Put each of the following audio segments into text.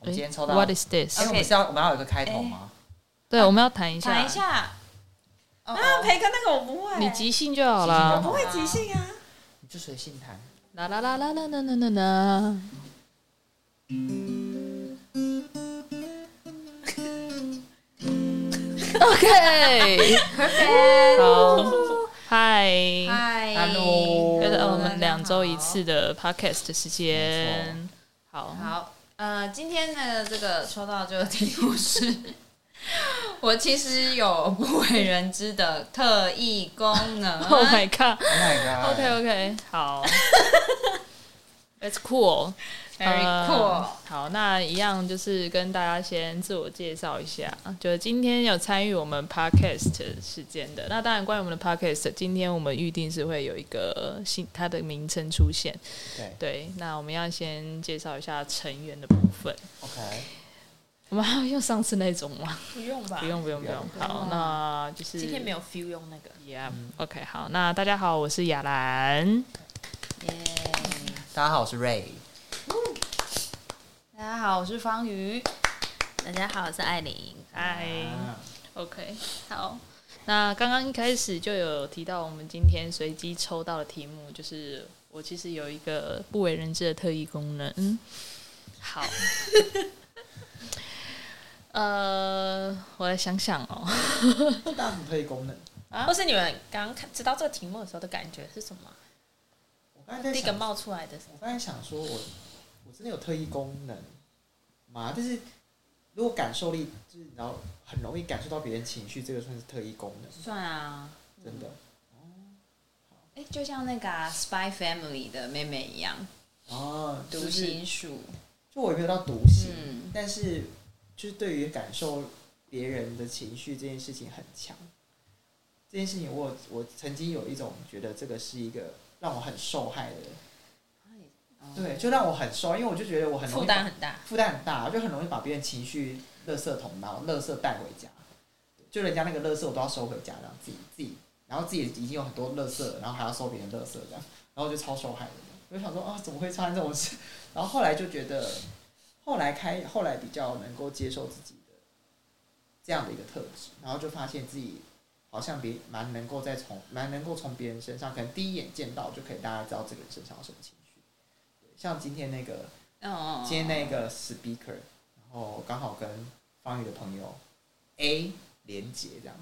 我们今天抽到，What is this？哎，我们是要我们要有一个开头吗？对，我们要谈一下，谈一下。哦啊，培哥那个我不会，你即兴就好了我。不会即兴啊。你就随性弹。啦啦啦啦啦啦啦啦啦。OK，好，嗨，嗨 Hello 又到我们两周一次的 Podcast 时间。好，好，呃，今天的这个抽到这个题目是，我其实有不为人知的特异功能。Oh my God。Oh my god！OK OK，好，It's cool。Very 呃 cool。好，那一样就是跟大家先自我介绍一下，就是今天有参与我们 podcast 事件的。那当然，关于我们的 podcast，今天我们预定是会有一个新它的名称出现。对对，那我们要先介绍一下成员的部分。，OK，我们还要用上次那种吗？不用吧不用不用不用。好，那就是今天没有 feel 用那个。Yeah，OK，、好，那大家好，我是雅兰。耶！大家好，我是 Ray。大家好，我是方瑜。大家好，我是艾琳。嗨。啊 OK，好。那刚刚一开始就有提到，我们今天随机抽到的题目就是我其实有一个不为人知的特异功能。嗯，好。呃，我来想想哦。大家什么特异功能？啊或是你们刚刚看知道这个题目的时候的感觉是什么？我刚才第一个，冒出来的我刚才想说我我真的有特异功能吗？就是如果感受力就是然后很容易感受到别人情绪，这个算是特异功能，算啊，真的。哦哎，就像那个、啊《Spy Family》的妹妹一样，哦，就读是心术。就我也没有到独行，嗯但是就是对于感受别人的情绪这件事情很强。这件事情我有我曾经有一种觉得这个是一个让我很受害的，对，就让我很受，因为我就觉得我很容负担很大。负担很大，就很容易把别人情绪垃圾桶，然后垃圾带回家，就人家那个垃圾我都要收回家，然后自己自己，然后自己已经有很多垃圾，然后还要收别人垃圾这样，然后就超受害的。我就想说啊，怎么会发生这种事？然后后来就觉得，后来开后来比较能够接受自己的这样的一个特质，然后就发现自己好像别蛮能够再从蛮能够从别人身上，可能第一眼见到就可以大家知道这个人身上有什么情绪。像今天那个。嗯，今天那个 speaker，然后刚好跟方宇的朋友 A 连接这样，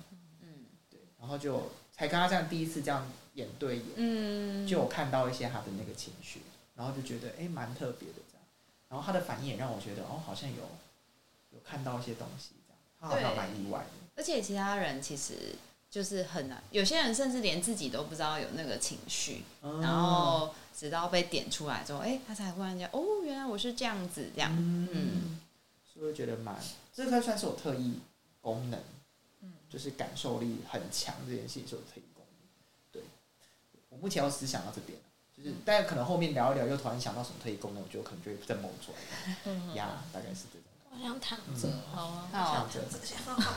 嗯对，然后就才跟他这样第一次这样眼对眼，嗯，就有看到一些他的那个情绪，然后就觉得哎蛮特别的这样，然后他的反应也让我觉得哦好像有有看到一些东西这样，他好像蛮意外的，而且其他人其实就是很难，有些人甚至连自己都不知道有那个情绪，嗯然后直到被点出来之后，哎、他才忽然间哦，原来我是这样子，这样，嗯嗯，所以我觉得蛮这个算是我特异功能，嗯就是感受力很强这件事情是我特异功能。对，我目前我只想到这边，就是但可能后面聊一聊又突然想到什么特异功能，我觉得可能就会再冒出来。呀，大概是这种。我想躺着。好啊。好躺，着，好好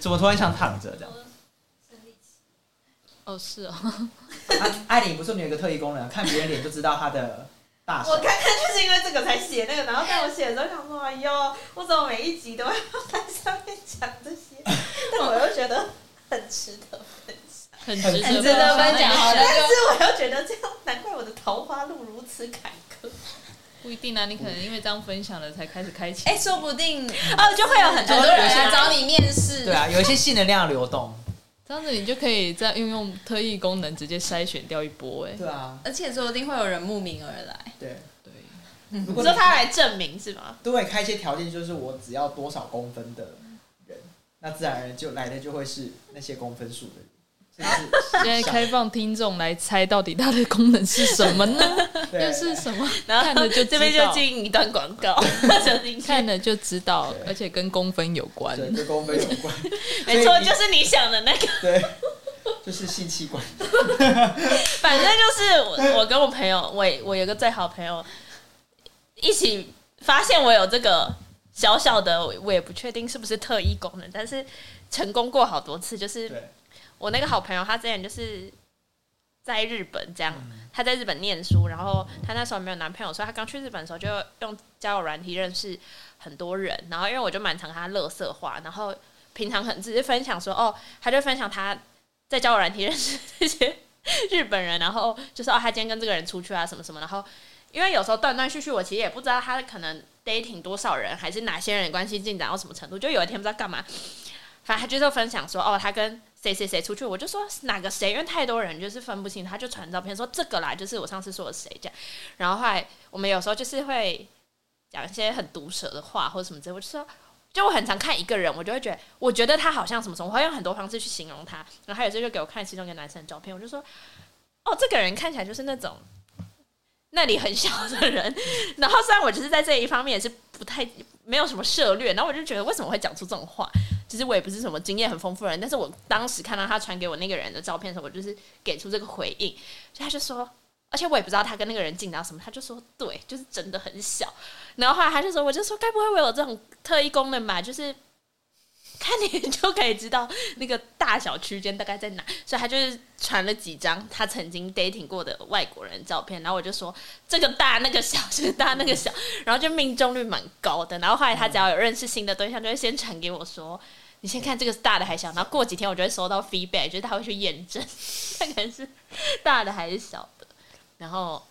怎么突然想躺着这样？哦，是哦。艾艾琳不是你有一个特异功能，看别人脸就知道他的大小我。刚刚就是因为这个才写那个，然后在我写的时候想说，哎呦，我怎么每一集都要在上面讲这些？但我又觉得很值得分享，很值得很值得分享，但是我又觉得这样，难怪我的桃花路如此坎坷。不一定啊，你可能因为这样分享了才开始开启。哎、说不定哦，就会有很很多多人来来找你面试，对啊，有一些性能量流动。这样子你就可以再运用特异功能直接筛选掉一波哎。对啊，而且说不定会有人慕名而来。对。对，如果你说他来证明是吗？对开一些条件，就是我只要多少公分的人，那自然而然就来的就会是那些公分数的人。现在开放听众来猜到底它的功能是什么呢？对又是什么？然后看了就这边就进一段广告，看了就知道，而且跟公分有关。对跟公分有关。没错，就是你想的那个。对，就是性器官。反正就是我，我跟我朋友，我我有个最好朋友，一起发现我有这个小小的，我我也不确定是不是特异功能，但是成功过好多次。就是对，我那个好朋友，他之前就是在日本这样，他在日本念书，然后他那时候没有男朋友，所以他刚去日本的时候就用交友软体认识很多人，然后因为我就蛮常跟她乐色话，然后平常很只是分享说哦，他就分享他在交友软体认识这些日本人，然后就是哦，他今天跟这个人出去啊什么什么，然后因为有时候断断续续，我其实也不知道他可能 dating 多少人，还是哪些人关系进展到什么程度，就有一天不知道干嘛，反正他就是分享说哦，他跟谁谁谁出去，我就说哪个谁，因为太多人就是分不清，他就传照片说这个啦，就是我上次说的谁这样。然后后来我们有时候就是会讲一些很毒舌的话或者什么之类，我就说，就我很常看一个人，我就会觉得，我觉得他好像什么什么，我会用很多方式去形容他。然后他有时候就给我看其中一个男生的照片，我就说，哦，这个人看起来就是那种那里很小的人。然后虽然我就是在这一方面也是不太没有什么涉略，然后我就觉得为什么会讲出这种话？其实我也不是什么经验很丰富的人，但是我当时看到他传给我那个人的照片的时候，我就是给出这个回应，就他就说，而且我也不知道他跟那个人进到什么，他就说对，就是真的很小。然后后来他就说，我就说该不会我有这种特异功能吧？就是看你就可以知道那个大小区间大概在哪，所以他就是传了几张他曾经 dating 过的外国人照片，然后我就说这个大那个小，这个大那个小，然后就命中率蛮高的。然后后来他只要有认识新的对象，就会先传给我说。你先看这个是大的还是小，然后过几天我就会收到 feedback，就是他会去验证，看 看是大的还是小的。然后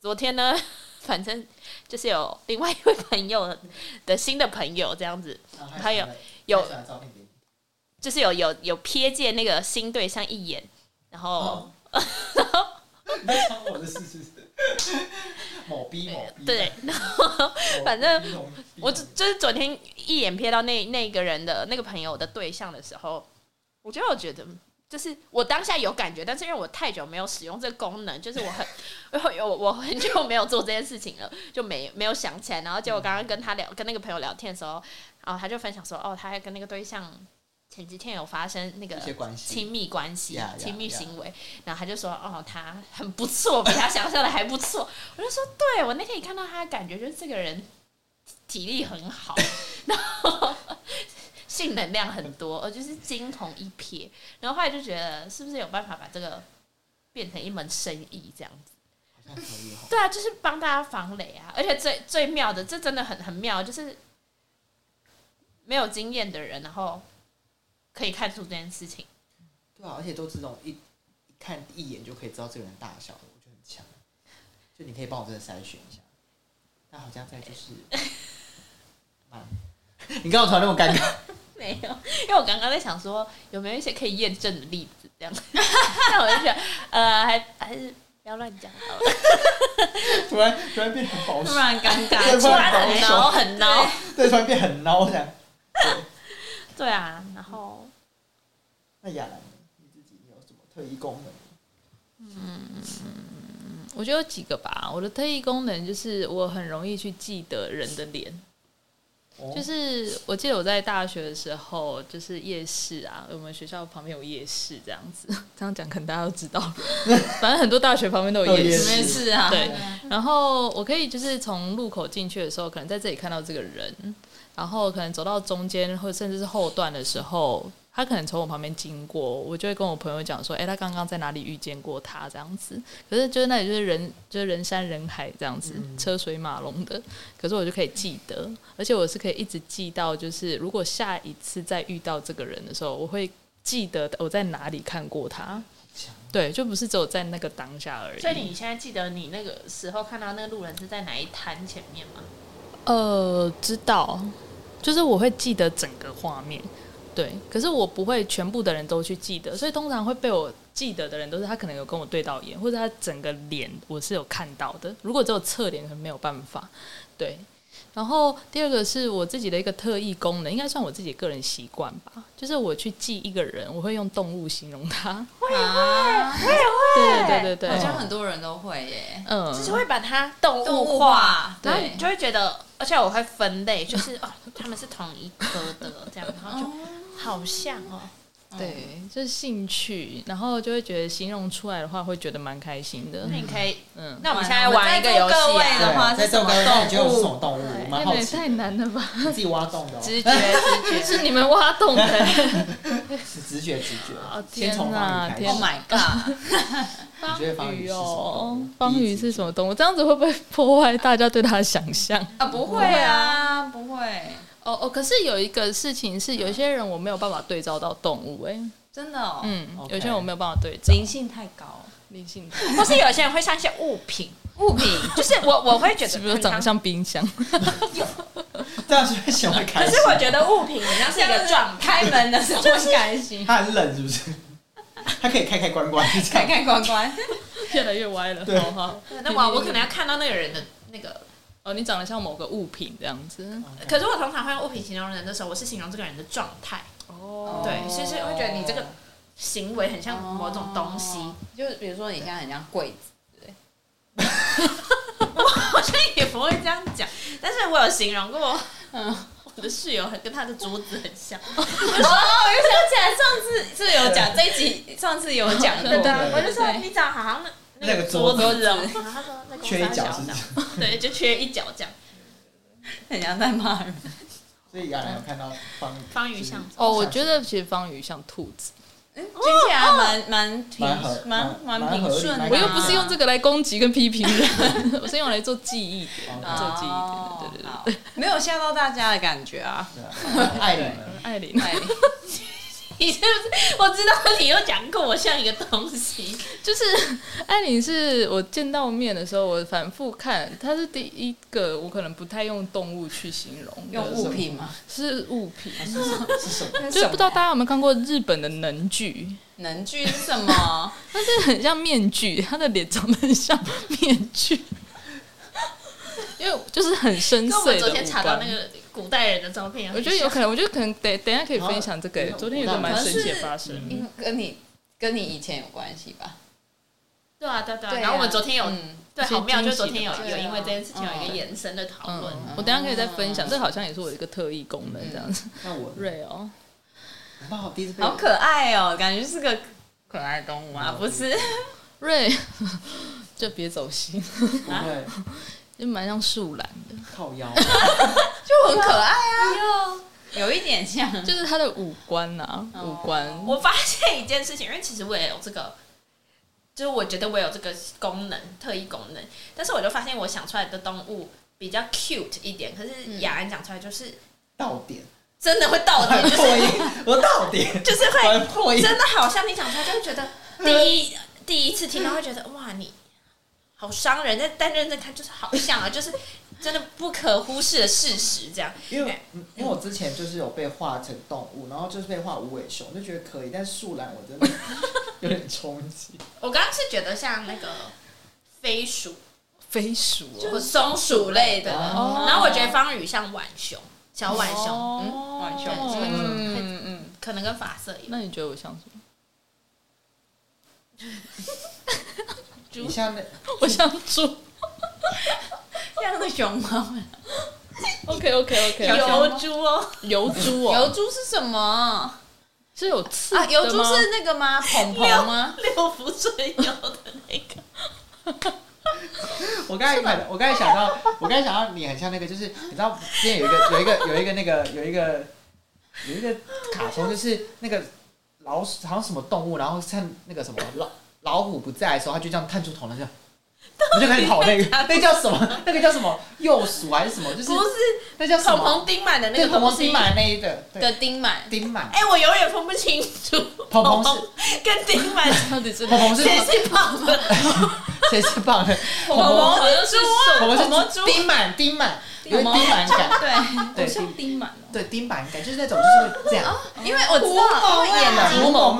昨天呢，反正就是有另外一位朋友的新的朋友这样子，还有有就是有有有瞥见那个新对象一眼，然后然后没想我的事是 某逼某逼，对，然后反正我就就是昨天一眼瞥到那那个人的那个朋友的对象的时候，我就有觉得，就是我当下有感觉，但是因为我太久没有使用这个功能，就是我很 我我我很久没有做这件事情了，就没没有想起来。然后结果刚刚跟他聊，跟那个朋友聊天的时候，然后他就分享说，哦，他还跟那个对象前几天有发生那个亲密关系亲密呀行为，然后他就说，哦，他很不错，比他想象的还不错。我就说，对我那天一看到他，感觉就是这个人体力很好，然后 性能量很多，呃，就是惊鸿一瞥。然后后来就觉得，是不是有办法把这个变成一门生意这样子？好像可以哈。对啊，就是帮大家防雷啊！而且最最妙的，这真的很很妙，就是没有经验的人，然后可以看出这件事情。对啊，而且都是这种一一看一眼就可以知道这个人大小的，我觉得很强。就你可以帮我真的筛选一下。但好像在就是，蛮，你刚刚突然那么尴尬，没有，因为我刚刚在想说有没有一些可以验证的例子，这样。那我就觉得，呃，还还是不要乱讲好了。突然突然变得很保守，突然尴尬，突然很孬，很孬。对，突然变很孬这样。对啊，然后那亚兰，你自己有什么特异功能？嗯我觉得有几个吧。我的特异功能就是我很容易去记得人的脸。哦就是我记得我在大学的时候，就是夜市啊，我们学校旁边有夜市这样子。这样讲可能大家都知道，反正很多大学旁边都有夜市。没事啊，对，然后我可以就是从路口进去的时候，可能在这里看到这个人，然后可能走到中间或者甚至是后段的时候，他可能从我旁边经过，我就会跟我朋友讲说，哎、他刚刚在哪里遇见过他这样子。可是就是那里就是人就是人山人海这样子，车水马龙的，可是我就可以记得，而且我是可以一直记到，就是如果下一次再遇到这个人的时候，我会记得我在哪里看过他。对，就不是只有在那个当下而已。所以你现在记得你那个时候看到那个路人是在哪一摊前面吗？呃，知道，就是我会记得整个画面，对，可是我不会全部的人都去记得，所以通常会被我记得的人都是他可能有跟我对到眼，或者他整个脸我是有看到的，如果只有侧脸可能没有办法，对。然后第二个是我自己的一个特异功能，应该算我自己个人习惯吧，就是我去记一个人，我会用动物形容他。啊，对对对对对，好像很多人都会耶，嗯，就是会把它动动物物化，对。然后你，就会觉得，而且我会分类，就是哦，他们是同一科的这样，然后就好像哦，对，就是兴趣，然后就会觉得形容出来的话，会觉得蛮开心的那。你可以，嗯，那我们现在玩一个游戏各位的啊，话在是什么这个那你觉得我是什动物？么动物？我蛮那也好奇，太难了吧？自己挖洞的哦，直觉直觉。是你们挖洞的。是直觉直觉哦。天哪天 Oh。my god！方 你觉得方宇宇是什么动哦物，方宇是什么动物？这样子会不会破坏大家对它的想象？啊，不会啊，不会，哦哦，可是有一个事情是，有些人我没有办法对照到动物、哎，真的哦，嗯有些人我没有办法对照。灵性太高，灵性，或是有些人会像一些物品，物品就是我我会觉得 是不是长得像冰箱？这样是不是显会开可？是我觉得物品好像是一个状态，开门的时候会开心，它很冷，是不是？它可以开开关关，开样。开关关，越来越歪了。对好好，那我我可能要看到那个人的那个，哦，你长得像某个物品这样子。可是我通常会用物品形容人的时候，我是形容这个人的状态，哦对，其实会觉得你这个行为很像某种东西，哦，就是比如说你现在很像柜子，对。我好像也不会这样讲，但是我有形容过，嗯，我的室友很跟他的桌子很像，哦，我又想起来上次是有讲这一集，上次有讲过，对对我就说你长得好像那那个个桌桌子哦，然后他说那缺一角是这样？对，就缺一角这样。很像在骂人，所以雅兰有看到方方鱼像哦，我觉得其实方鱼像兔子，听起来蛮蛮平蛮合蛮平顺的啊，我又不是用这个来攻击跟批评人，我是用来做记忆点，哦做记忆点。对对对没有吓到大家的感觉啊。对啊艾琳呢？艾琳哎，你是不是？我知道你有讲过我像一个东西，就是艾琳，是我见到面的时候，我反复看，她是第一个，我可能不太用动物去形容，用物品吗？是物品，是什么？是什么？就是不知道大家有没有看过日本的能剧，能剧是什么？它是很像面具，他的脸长得很像面具，因为就是很深邃的们昨天查五官。到那个古代人的照片，我觉得有可能，我觉得可能等等一下可以分享这个、好昨天有个蛮神奇的发生，因为跟你跟你以前有关系吧？对啊对啊对然后我们昨天有嗯，对好妙，就是昨天有有因为这件事情有一个嗯延伸的讨论。嗯，我等下可以再分享，这好像也是我的一个特异功能这样子。那我瑞哦，我好第一次好可爱哦，感觉是个可爱动物啊，不是？瑞 就别走心，不会。就蛮像树懒的，靠腰，就很可爱啊，有一点像，就是他的五官呐、哦。五官。我发现一件事情，因为其实我也有这个，就是我觉得我有这个功能，特异功能，但是我就发现我想出来的动物比较 cute 一点，可是雅安讲出来就是到点，真的会到点，就破是音，我到点，就是会破音，真的好像你讲出来就会觉得 第一第一次听到会觉得哇你好伤人，但但认真看就是好像啊，就是真的不可忽视的事实这样。因为嗯因为我之前就是有被画成动物，然后就是被画无尾熊，就觉得可以，但树懒我真的有点冲击。我刚刚是觉得像那个飞鼠飞鼠哦，或松鼠类的，哦然后我觉得方宇像浣熊，小浣熊，哦浣熊，嗯嗯，可能跟发色一样。那你觉得我像什么？你像那 我像猪。像个熊猫。OK OK OK，油猪哦，油猪哦，油猪是什么是有刺啊？油猪是那个吗？鹏鹏吗？六福水油的那个，我刚才看，我刚才想到，我刚才想到你很像那个，就是你知道之前有一个有一个有一个那个有一个有一个卡通，就是那个老鼠好像什么动物，然后趁那个什么老老虎不在的时候，他就这样探出头，然后这样。我就开始跑那个，那叫什么？那个叫什么？幼鼠还是什么？就是不是那叫什么？蓬蓬丁满的那对，个蓬蓬丁。满那一个，对，的丁满，丁满，哎，我永远分不清楚。蓬蓬是？跟丁满到底是蓬蓬是谁是胖的，谁是棒的？鹏鹏好像是我们蓬蓬猪是丁满丁满，有点丁满感，对，对，丁丁满哦。对丁板感，就是那种就是会这样。因为我知道，因为眼睛，胡蒙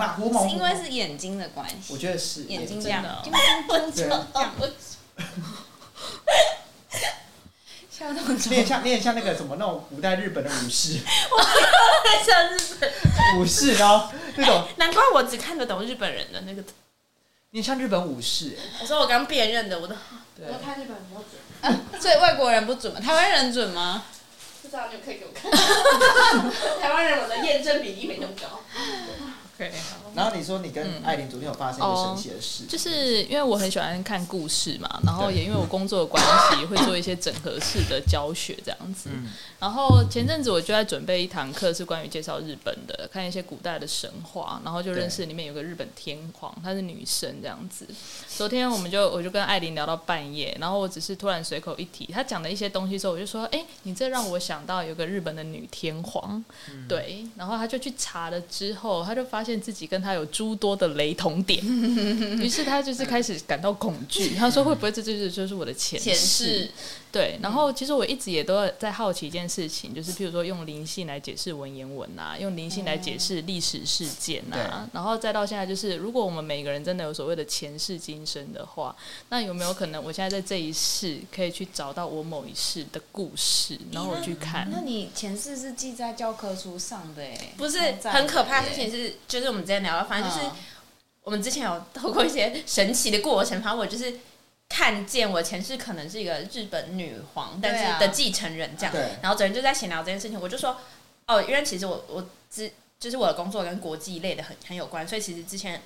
啦，胡蒙因为是眼睛的关系，我觉得是眼睛这样我知道我笑到你很像，你很像那个什么那种古代日本的武士，在像日本，武士，然后那种难怪我只看得懂日本人的那个。你很像日本武士，我说我刚辨认的，我的对，看日本人不准，所以外国人不准吗？台湾人准吗？不知道你可以给我看。台湾人我的验证比例没那么高。然后你说你跟嗯艾琳昨天有发生一个神奇的事，就是因为我很喜欢看故事嘛，然后也因为我工作的关系，会做一些整合式的教学这样子。嗯然后前阵子我就在准备一堂课，是关于介绍日本的，看一些古代的神话，然后就认识里面有个日本天皇，她是女生这样子。昨天我们就我就跟艾琳聊到半夜，然后我只是突然随口一提，她讲的一些东西之后，我就说：“哎、你这让我想到有个日本的女天皇。对，然后她就去查了之后，她就发现自己跟他有诸多的雷同点，于是他就是开始感到恐惧。他说：“会不会这就是就是我的前前世世？”对，然后其实我一直也都在好奇一件事情，就是譬如说用灵性来解释文言文啊，用灵性来解释历史事件对。啊，然后再到现在就是，如果我们每个人真的有所谓的前世今生的话，那有没有可能我现在在这一世可以去找到我某一世的故事，然后我去看？那你前世是记在教科书上的哎，不是很可怕的耶事情是，就是我们之前聊到，反正就是嗯我们之前有透过一些神奇的过程，反正我就是看见我前世可能是一个日本女皇，但是的继承人这样。对，然后昨天就在闲聊这件事情，我就说，哦，因为其实我我之就是我的工作跟国际类的很很有关，所以其实之前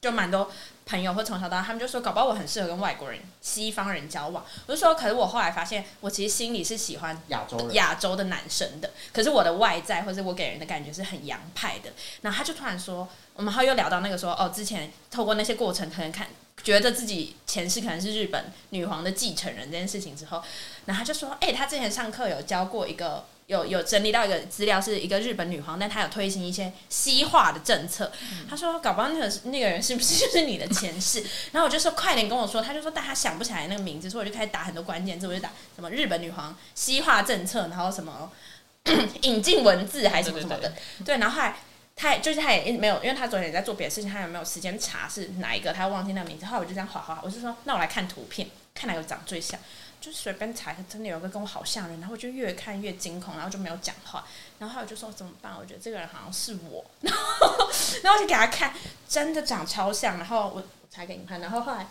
就蛮多朋友或从小到大，他们就说，搞不好我很适合跟外国人、西方人交往。我就说，可是我后来发现，我其实心里是喜欢亚洲，亚洲的男生的，可是我的外在或者我给人的感觉是很洋派的。然后他就突然说，我们后又聊到那个说，哦，之前透过那些过程，可能看觉得自己前世可能是日本女皇的继承人这件事情之后，然后他就说，哎、他之前上课有教过一个。有有整理到一个资料，是一个日本女皇，但她有推行一些西化的政策。他说，搞不好那个那个人是不是就是你的前世？然后我就说，快点跟我说。她就说，但她想不起来那个名字，所以我就开始打很多关键字，我就打什么日本女皇西化政策，然后什么 引进文字还是什么什么的。对，然后后来他也就是他也没有，因为他昨天也在做别的事情，他也没有时间查是哪一个，他忘记那个名字。后来我就这样划划，我就说，那我来看图片，看哪个长最像。就随便查，真的有一个跟我好像的人，然后我就越看越惊恐，然后就没有讲话。然后我就说怎么办？我觉得这个人好像是我，然后然后我就给他看，真的长超像。然后我我才给你看，然后后来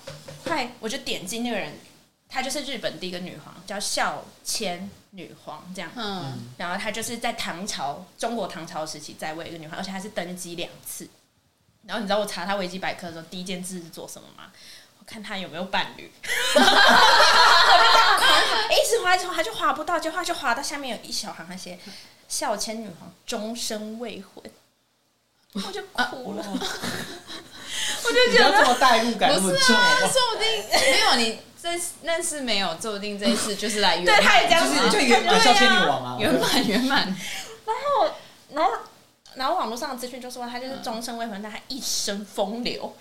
后来我就点击那个人，她就是日本第一个女皇，叫孝谦女皇这样。嗯，然后她就是在唐朝，中国唐朝时期在位一个女皇，而且她是登基两次。然后你知道我查她维基百科的时候，第一件事是做什么吗？我看他有没有伴侣。一直滑，一直滑，就滑不到，就划就滑到下面有一小行，那些“孝谦女皇终身未婚”，我就哭了。我就觉得这么代入感那么重，不是啊，说不定没有你这那是没有，说不定这一次就是来圆满，对他也这样子就是就圆满孝谦女王啊，圆满圆满。然后，然后网络上的资讯就说他就是终身未婚，但他一生风流。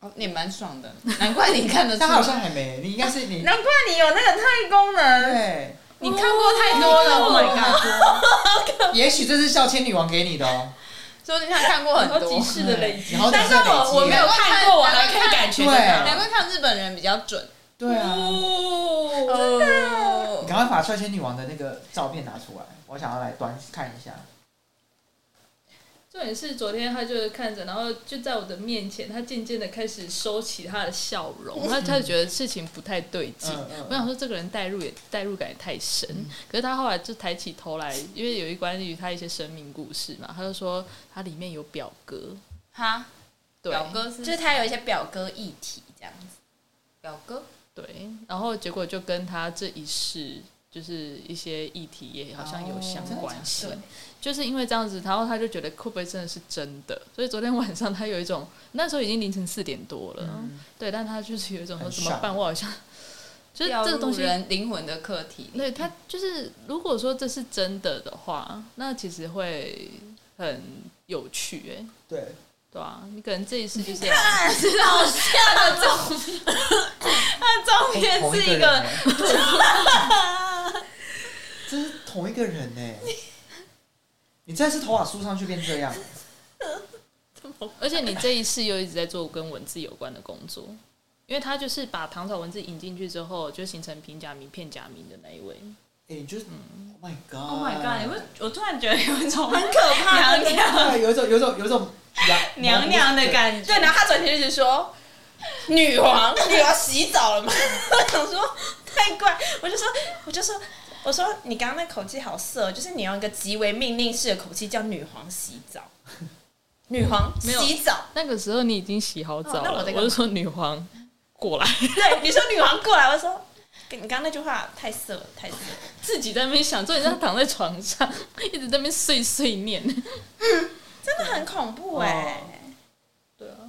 哦，你蛮爽的，难怪你看得出 他好像还没，你应该是你难怪你有那个太功能。对你看过太多了，Oh my god！god，也许这是孝千女王给你的哦，说你看看过很好多，几世的累积然。后但是我我没有看过，我还可以感觉对到。难怪看日本人比较准。对啊，哦你赶快把孝千女王的那个照片拿出来，我想要来端看一下。重点是昨天他就是看着，然后就在我的面前，他渐渐的开始收起他的笑容，他他就觉得事情不太对劲。我想说这个人代入也代入感也太深，可是他后来就抬起头来，因为有一关于他一些生命故事嘛，他就说他里面有表哥，哈，对。表哥是就是他有一些表哥议题这样子。表哥，对，然后结果就跟他这一世就是一些议题也好像有相关系。对，就是因为这样子，然后他就觉得会不会真的是真的？所以昨天晚上他有一种，那时候已经凌晨四点多了，对，但他就是有一种说很怎么办？我好像就是这个东西，灵魂的课题。对他就是如果说这是真的的话，那其实会很有趣、哎，对，对啊、你可能这一次就是 要好像的重，那重点同是一个这是同一个人呢。你这次头发梳上去变这样，而且你这一次又一直在做跟文字有关的工作，因为他就是把唐朝文字引进去之后，就形成平假名、片假名的那一位。哎，你就是嗯 Oh my God，，Oh my god！你会，我突然觉得有一种很可怕娘娘对，有一种有一种有一种 娘娘的感觉。对，然后他转天就一直说，女王，女王洗澡了吗？我想说太怪，我就说，我就说，我说你刚刚那口气好色，就是你用一个极为命令式的口气叫女皇洗澡。女皇没有洗澡，那个时候你已经洗好澡了，哦那我在我就说女皇过来，对，你说女皇过来，我说你刚刚那句话太色了，太色了。自己在那边想，重点是他躺在床上，一直在那边碎碎念。真的很恐怖哎、对啊，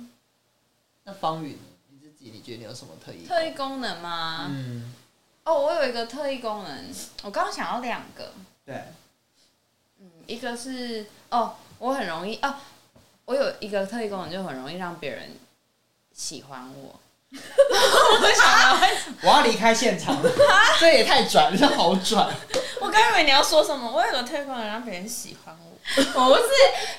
那方宇，你自己你觉得你有什么特异？特异功能吗？嗯，哦，我有一个特异功能，我刚刚想要两个，对，嗯，一个是哦，我很容易哦，我有一个特异功能，就很容易让别人喜欢我。我想 我要离开现场了，这也太转，这好转。我刚以为你要说什么，我有个特异功能让别人喜欢我，不是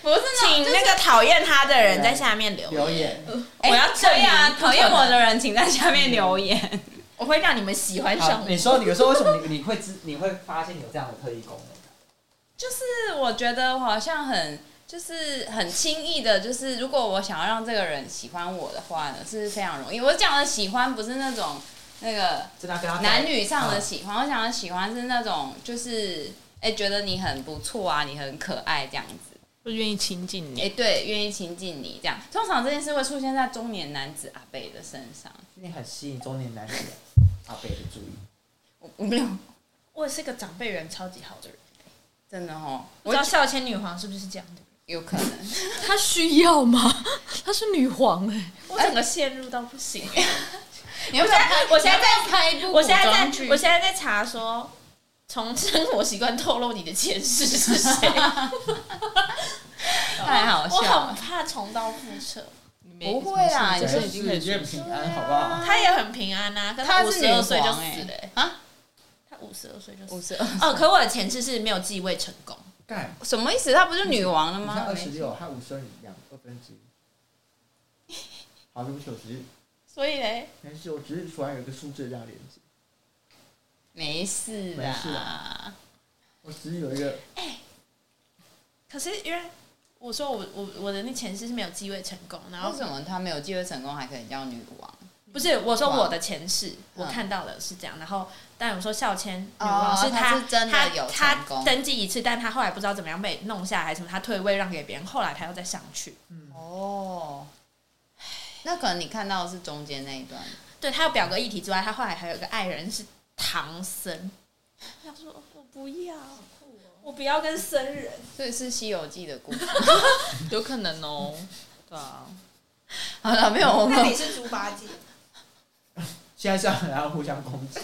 不是那种，请那个讨厌他的人在下面留言，留言，哎我要证明对啊，不可能讨厌我的人请在下面留言。我会让你们喜欢好上，我。你说，你说为什么你你会知你会发现有这样的特异功能？就是我觉得我好像很就是很轻易的，就是如果我想要让这个人喜欢我的话呢，是非常容易。我讲的喜欢不是那种那个真的要跟他男女上的啊喜欢，我讲的喜欢是那种就是哎、觉得你很不错啊，你很可爱这样子。就愿意亲近你哎、你。对，愿意亲近你这样。通常这件事会出现在中年男子阿贝的身上。你很吸引中年男子阿贝的注意。我我没有我也是个长辈缘超级好的人。真的哦，我知道孝谦女皇是不是这样的？有可能。她需要吗？她是女皇哎、我整个陷入到不行。你要不要拍？我现在在拍一部我现在在古装，剧我现在在查说，从生活习惯透露你的前世是谁。太好笑了。很怕重蹈覆辙。不会啦这你是已经可以也很平安，好不好？他也很平安呐、可他五十二岁就死哎、了、欸。啊，他五十二岁就五死。十二哦，可我的前世是没有继位成功。干，什么意思？她不是女王了你吗？像二十六，他五十二一样，二分之一。好，对不起，我只是 所以嘞，没事，我只是突然有一个数字这样连接，没事没事啦。我只是有一个哎可是因为我说我我我的那前世是没有机会成功，然后为什么他没有机会成功还可以叫女王？不是我说我的前世，我嗯看到的是这样，然后但我说孝谦女哦王是他是真的他有他成功登记一次，但他后来不知道怎么样被弄下来，什么他退位让给别人，后来他又再上去。哦，那可能你看到的是中间那一段。对他有表格议题之外，他后来还有一个爱人是唐僧。他说我不要，我不要跟僧人。所以是《西游记》的故事。有可能哦。对啊，好了，没有我们是猪八戒？现在是要然后互相攻击。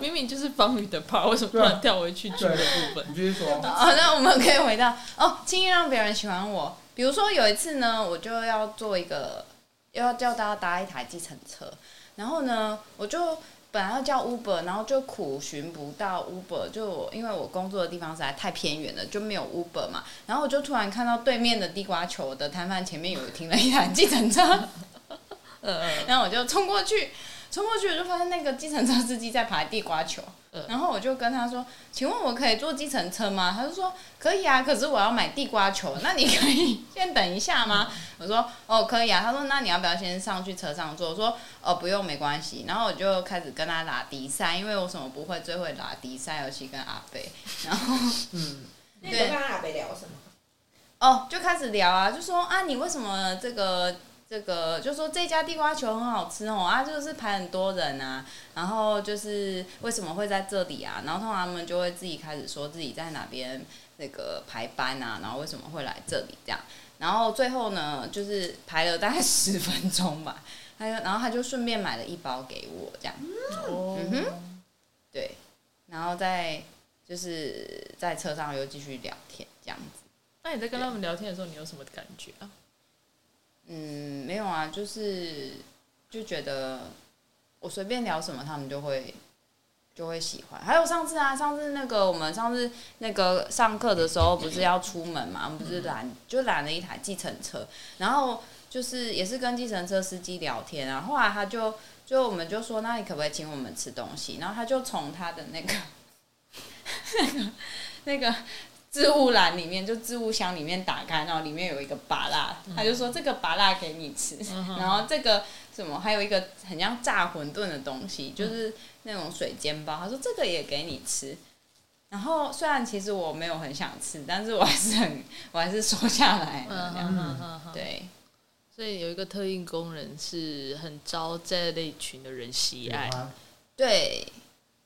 明明就是方宇的 part，为什么突然跳回去剧的部分？你继续说。好，那我们可以回到哦，轻易让别人喜欢我。比如说有一次呢，我就要做一个，要叫大家搭一台计程车，然后呢，我就本来要叫 Uber，然后就苦寻不到 Uber，就我因为我工作的地方实在太偏远了，就没有 Uber 嘛。然后我就突然看到对面的地瓜球的摊贩前面有停了一台计程车，呃，然后我就冲过去，冲过去我就发现那个计程车司机在排地瓜球，嗯然后我就跟他说：“请问我可以坐计程车吗？”他就说：“可以啊，可是我要买地瓜球，那你可以先等一下吗？”我说：“哦，可以啊。”他说：“那你要不要先上去车上坐？”我说：“哦，不用，没关系。”然后我就开始跟他打迪赛，因为我什么不会，最会打迪赛，尤其跟阿贝。然后嗯，那你跟阿北聊什么？哦，就开始聊啊，就说啊，你为什么这个这个，就说这家地瓜球很好吃哦啊，就是排很多人啊，然后就是为什么会在这里啊？然后通常他们就会自己开始说自己在哪边那个排班啊，然后为什么会来这里这样，然后最后呢，就是排了大概十分钟吧，他就然后他就顺便买了一包给我这样，哦嗯哼对，然后再就是在车上又继续聊天这样子。那你在跟他们聊天的时候，你有什么感觉啊？嗯，没有啊，就是就觉得我随便聊什么，他们就会就会喜欢。还有上次啊，上次那个我们上次那个上课的时候，不是要出门嘛，我们不是拦就拦了一台计程车，然后就是也是跟计程车司机聊天啊，后来他就就我们就说，那你可不可以请我们吃东西？然后他就从他的那个 那个那个置物篮里面，就置物箱里面打开，然后里面有一个拔辣，他就说这个拔辣给你吃，然后这个什么还有一个很像炸馄饨的东西，就是那种水煎包，他说这个也给你吃。然后虽然其实我没有很想吃，但是我还是很我还是收下来了嗯这样。嗯嗯嗯，对，所以有一个特应工人是很招这类群的人喜爱。对，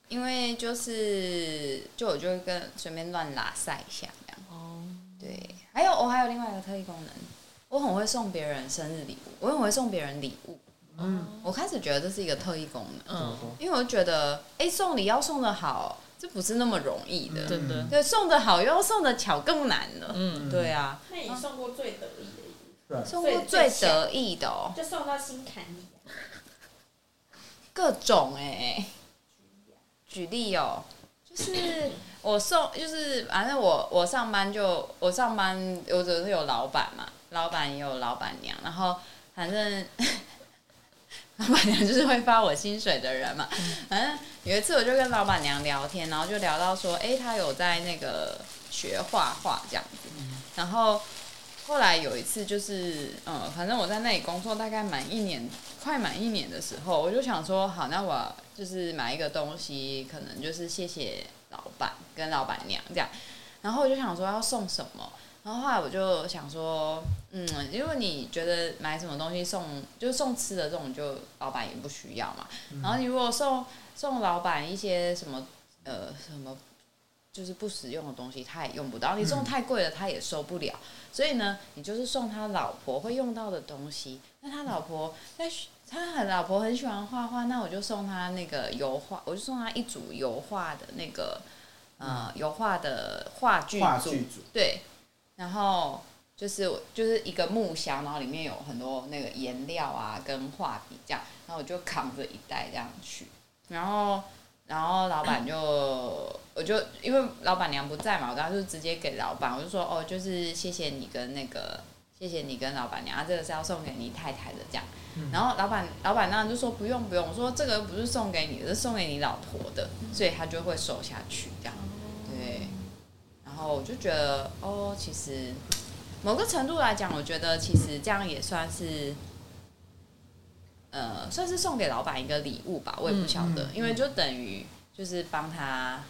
因为就是就我就会跟随便乱拉塞一下这样。哦，对，还有我还有另外一个特异功能，我很会送别人生日礼物，我很会送别人礼物。嗯，我开始觉得这是一个特异功能，嗯？因为我觉得，哎、送礼要送的好，这不是那么容易的。真的，对，送的好又要送的巧更难了。嗯，对啊，那你送过最得意的一个，对，送过最得意的哦，就送到心坎里啊。各种哎、举例哦，就是我送，就是反正我我上班就我上班，我只是有老板嘛，老板也有老板娘，然后反正 老板娘就是会发我薪水的人嘛。反正有一次我就跟老板娘聊天，然后就聊到说，哎、她有在那个学画画这样子，然后。后来有一次就是，嗯，反正我在那里工作大概满一年，快满一年的时候，我就想说，好，那我就是买一个东西，可能就是谢谢老板跟老板娘这样。然后我就想说要送什么，然后后来我就想说，嗯，因为你觉得买什么东西送，就是送吃的这种，就老板也不需要嘛。然后你如果送送老板一些什么，呃，什么。就是不实用的东西，他也用不到。你送太贵了，他也收不了。所以呢，你就是送他老婆会用到的东西。那他老婆在他很老婆很喜欢画画，那我就送他那个油画，我就送他一组油画的那个呃油画的画具组，对，然后就是就是一个木箱，然后里面有很多那个颜料啊跟画笔这样，然后我就扛着一袋这样去，然后然后老板就我就因为老板娘不在嘛，我当时就直接给老板，我就说哦，就是谢谢你跟那个谢谢你跟老板娘，啊、这个是要送给你太太的这样。然后老板老板当然就说不用不用，我说这个不是送给你的，是送给你老婆的，所以他就会收下去这样。对，然后我就觉得哦，其实某个程度来讲，我觉得其实这样也算是。呃，算是送给老板一个礼物吧，我也不晓得，嗯嗯因为就等于就是帮他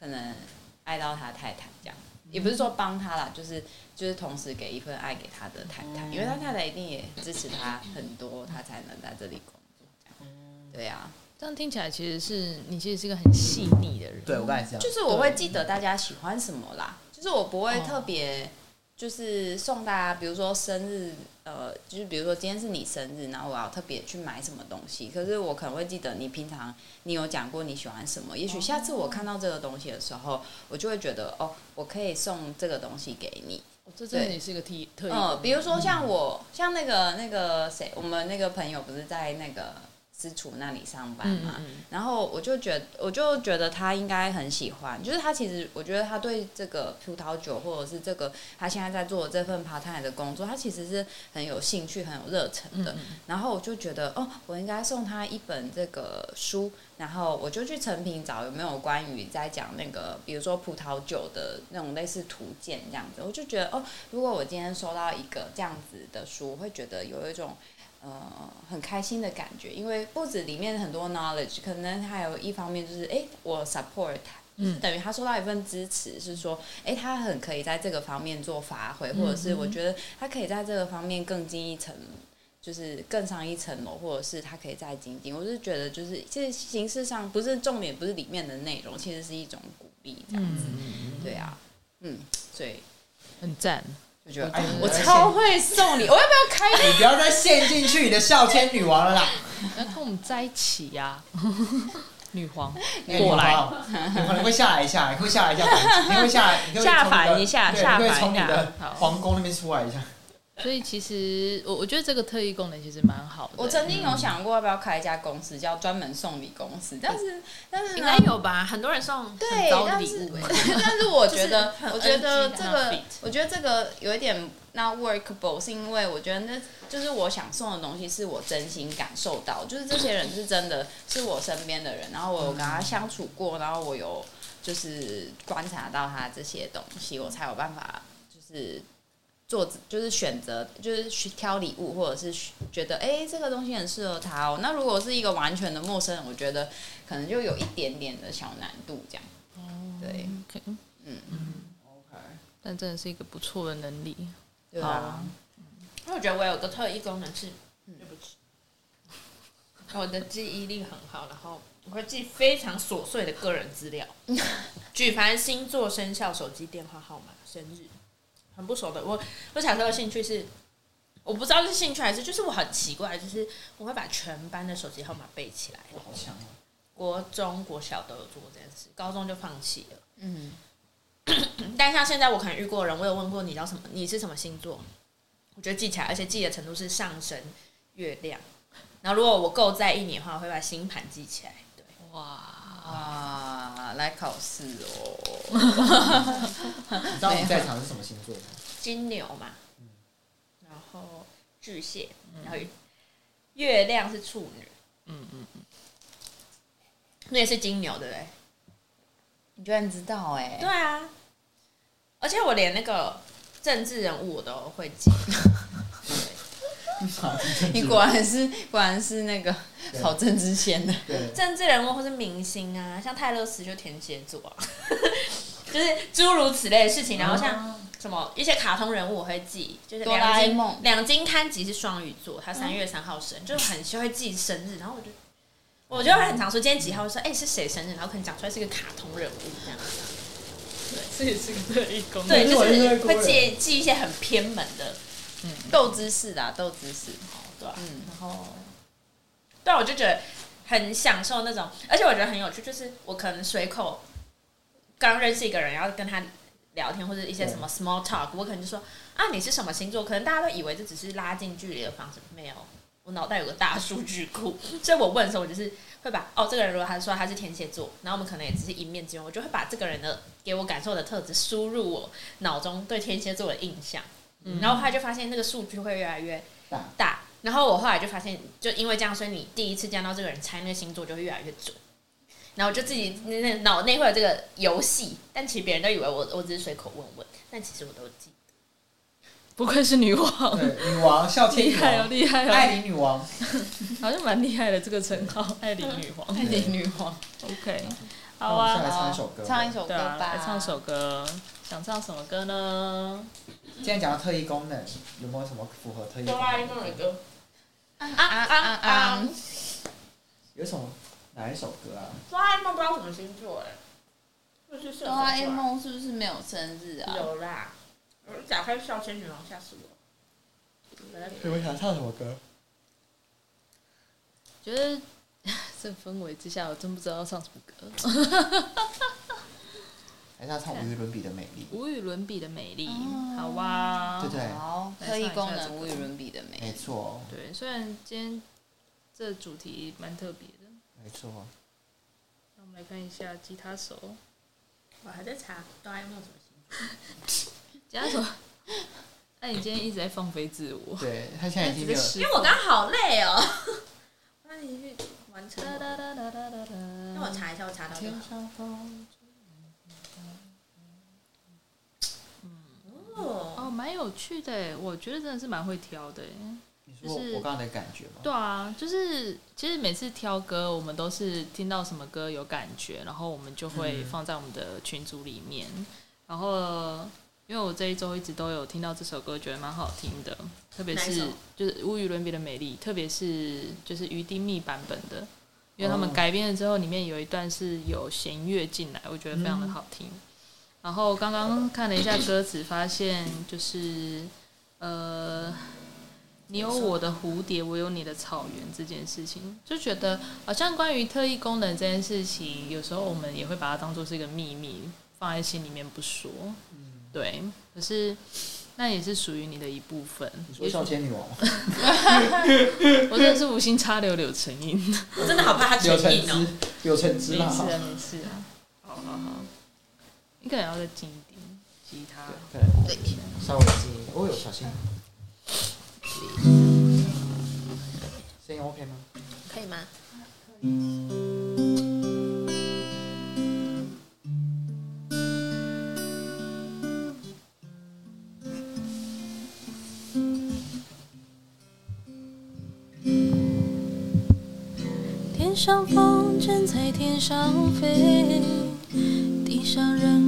可能爱到他太太这样，也不是说帮他啦，就是就是同时给一份爱给他的太太，因为他太太一定也支持他很多，他才能在这里工作这样。对啊，这样听起来其实是你其实是一个很细腻的人。对我刚才这样，就是我会记得大家喜欢什么啦，就是我不会哦。特别就是送大家，比如说生日，呃，就是比如说今天是你生日，然后我要特别去买什么东西，可是我可能会记得你平常你有讲过你喜欢什么，也许下次我看到这个东西的时候，我就会觉得哦，我可以送这个东西给你。哦这真的也是一个特特嗯，比如说像我，像那个那个谁，我们那个朋友不是在那个私厨那里上班嘛，嗯嗯然后我就觉得，我就觉得他应该很喜欢，就是他其实，我觉得他对这个葡萄酒或者是这个他现在在做的这份 part time 的工作，他其实是很有兴趣、很有热忱的。然后我就觉得，哦，我应该送他一本这个书，然后我就去成品找有没有关于在讲那个，比如说葡萄酒的那种类似图鉴这样子。我就觉得，哦，如果我今天收到一个这样子的书，我会觉得有一种。呃，很开心的感觉，因为不止里面很多 knowledge，可能还有一方面就是，哎、我 support 他，等于他收到一份支持，是说，哎、他很可以在这个方面做发挥，或者是我觉得他可以在这个方面更进一层，就是更上一层楼，或者是他可以再精进。我是觉得，就是其实形式上不是重点，不是里面的内容，其实是一种鼓励，这样子。嗯，对啊，嗯，所以很赞。就觉得，哎哎我超会送你，我要不要开你不要再陷进去你的笑天女王了啦！要跟我们在一起呀、女皇哎过来，你可能会下来一下，你会下来 一下，你会下来，你会下凡一下对会凡一下从你的皇宫那边出来一下。所以其实我我觉得这个特异功能其实蛮好的。我曾经有想过要不要开一家公司，叫专门送礼公司，但是但是应该有吧？很多人送很对，但是礼物哎。但是我觉得我觉得这个我觉得这个有一点 not workable，是因为我觉得那就是我想送的东西是我真心感受到，就是这些人是真的是我身边的人，然后我有跟他相处过，然后我有就是观察到他这些东西，我才有办法就是。做就是选择，就是去挑礼物，或者是觉得哎、这个东西很适合他哦。那如果是一个完全的陌生人，我觉得可能就有一点点的小难度这样。对，OK，嗯，OK，但真的是一个不错的能力。对啊，因为我觉得我有个特异功能是，对不起，我的记忆力很好，然后我会记非常琐碎的个人资料，举凡星座、生肖、手机电话号码、生日，很不熟的。我我小时候的兴趣是，我不知道是兴趣还是就是我很奇怪，就是我会把全班的手机号码背起来。好强啊！国中、国小都有做过这件事，高中就放弃了。嗯，但像现在我可能遇过人，我有问过你叫什么，你是什么星座？我觉得记起来，而且记的程度是上升、月亮。然后如果我够在意你的话，我会把星盘记起来。对，哇，啊，来考试哦，你知道你在场是什么星座吗？金牛嘛，然后巨蟹，然后月亮是处女，嗯嗯，那也是金牛，对不对？你居然知道哎、对啊，而且我连那个政治人物我都会记。你果然是果然是那个对。考政治线的，政治人物或是明星啊，像泰勒斯就天蝎座啊，就是诸如此类的事情。然后像什么一些卡通人物我会记，就是哆啦两 A 金梦。两金刊吉是双鱼座，他三月三号生，就是很就会记生日，然后我就我就会很常说今天几号，就说哎、是谁生日，然后可能讲出来是个卡通人物这样。子。这也是个特异功能。对，就是会记记一些很偏门的，斗知识啦，斗知识，对吧、嗯，然后，对啊，我就觉得很享受那种，而且我觉得很有趣，就是我可能随口刚认识一个人，然后跟他聊天或者一些什么 small talk，我可能就说啊你是什么星座？可能大家都以为这只是拉近距离的方式，没有，我脑袋有个大数据库，所以我问的时候，我就是会把哦这个人如果他说他是天蝎座，然后我们可能也只是一面之缘，我就会把这个人的给我感受的特质输入我脑中对天蝎座的印象，然后后来就发现那个数据会越来越大大。然后我后来就发现，就因为这样，所以你第一次见到这个人猜那个星座就会越来越准。然后我就自己那那脑内会有这个游戏，但其实别人都以为我我只是随口问问，但其实我都记得。不愧是女王，对，女王，孝谦女厉害哦，厉害艾哦，琳女王，好像蛮厉害的这个称号，艾琳女王。爱丽女王，OK，好啊，唱一首歌。唱一首歌吧，来唱首歌，想唱什么歌呢？今天讲到特异功能，有没有什么符合特异功能的歌？歌，啊啊啊啊啊！有什么哪一首歌啊？哆啦 A 梦不知道什么星座哎，就是射手座啊哆啦 A 梦是不是没有生日啊？有啦，我打开笑仙女王吓死我。你们想唱什么歌？觉得 这氛围之下，我真不知道要唱什么歌。还是要唱无与伦比的美丽？无与伦比的美丽，哦好哇。对对好，来特异功能无与伦比的美没。错，对，虽然今天这主题蛮特别的，没错。那我们来看一下吉他手。我还在查哆啦 A 梦什么星座，吉他手，那你今天一直在放飞自我。对他现在已经没有，因因为我刚刚好累哦。那你去完成。那我查一下，我查到就天好。上风。哦，哦，蛮有趣的耶，我觉得真的是蛮会挑的耶。你说就是我刚才的感觉吗？对啊，就是其实每次挑歌，我们都是听到什么歌有感觉，然后我们就会嗯放在我们的群组里面。然后，因为我这一周一直都有听到这首歌，觉得蛮好听的，特别是就是无与伦比的美丽，特别是就是于丁密版本的，因为他们哦改编了之后，里面有一段是有弦乐进来，我觉得非常的好听。然后刚刚看了一下歌词，发现就是呃。你有我的蝴蝶，我有你的草原这件事情，就觉得好像关于特异功能这件事情，有时候我们也会把它当做是一个秘密，放在心里面不说。对，可是那也是属于你的一部分。你说孝谦女王吗？我真的是无心插柳柳成荫。我真的好怕他柳橙成瘾哦。汁，柳橙汁啦。没事啊，没事啊。好好好，你可能要再近一点，吉他。对，稍微近一点。哦哟，小心。声音 OK 吗？可以吗？天上风筝在天上飞，地上人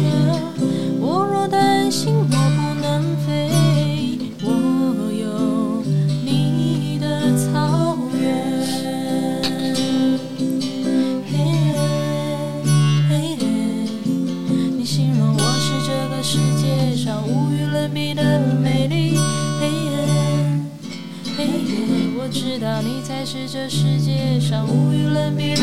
是这世界上无与伦比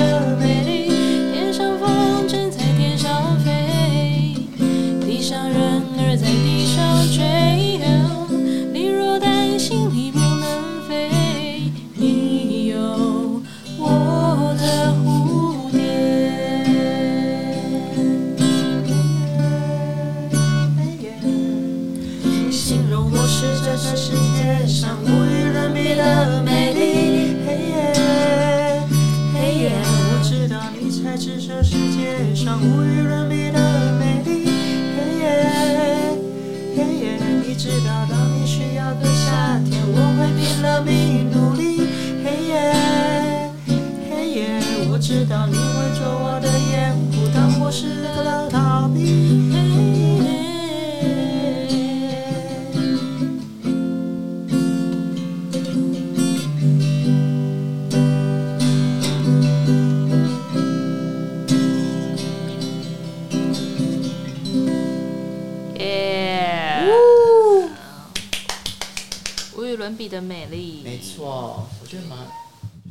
的美丽，没错，我觉得蛮，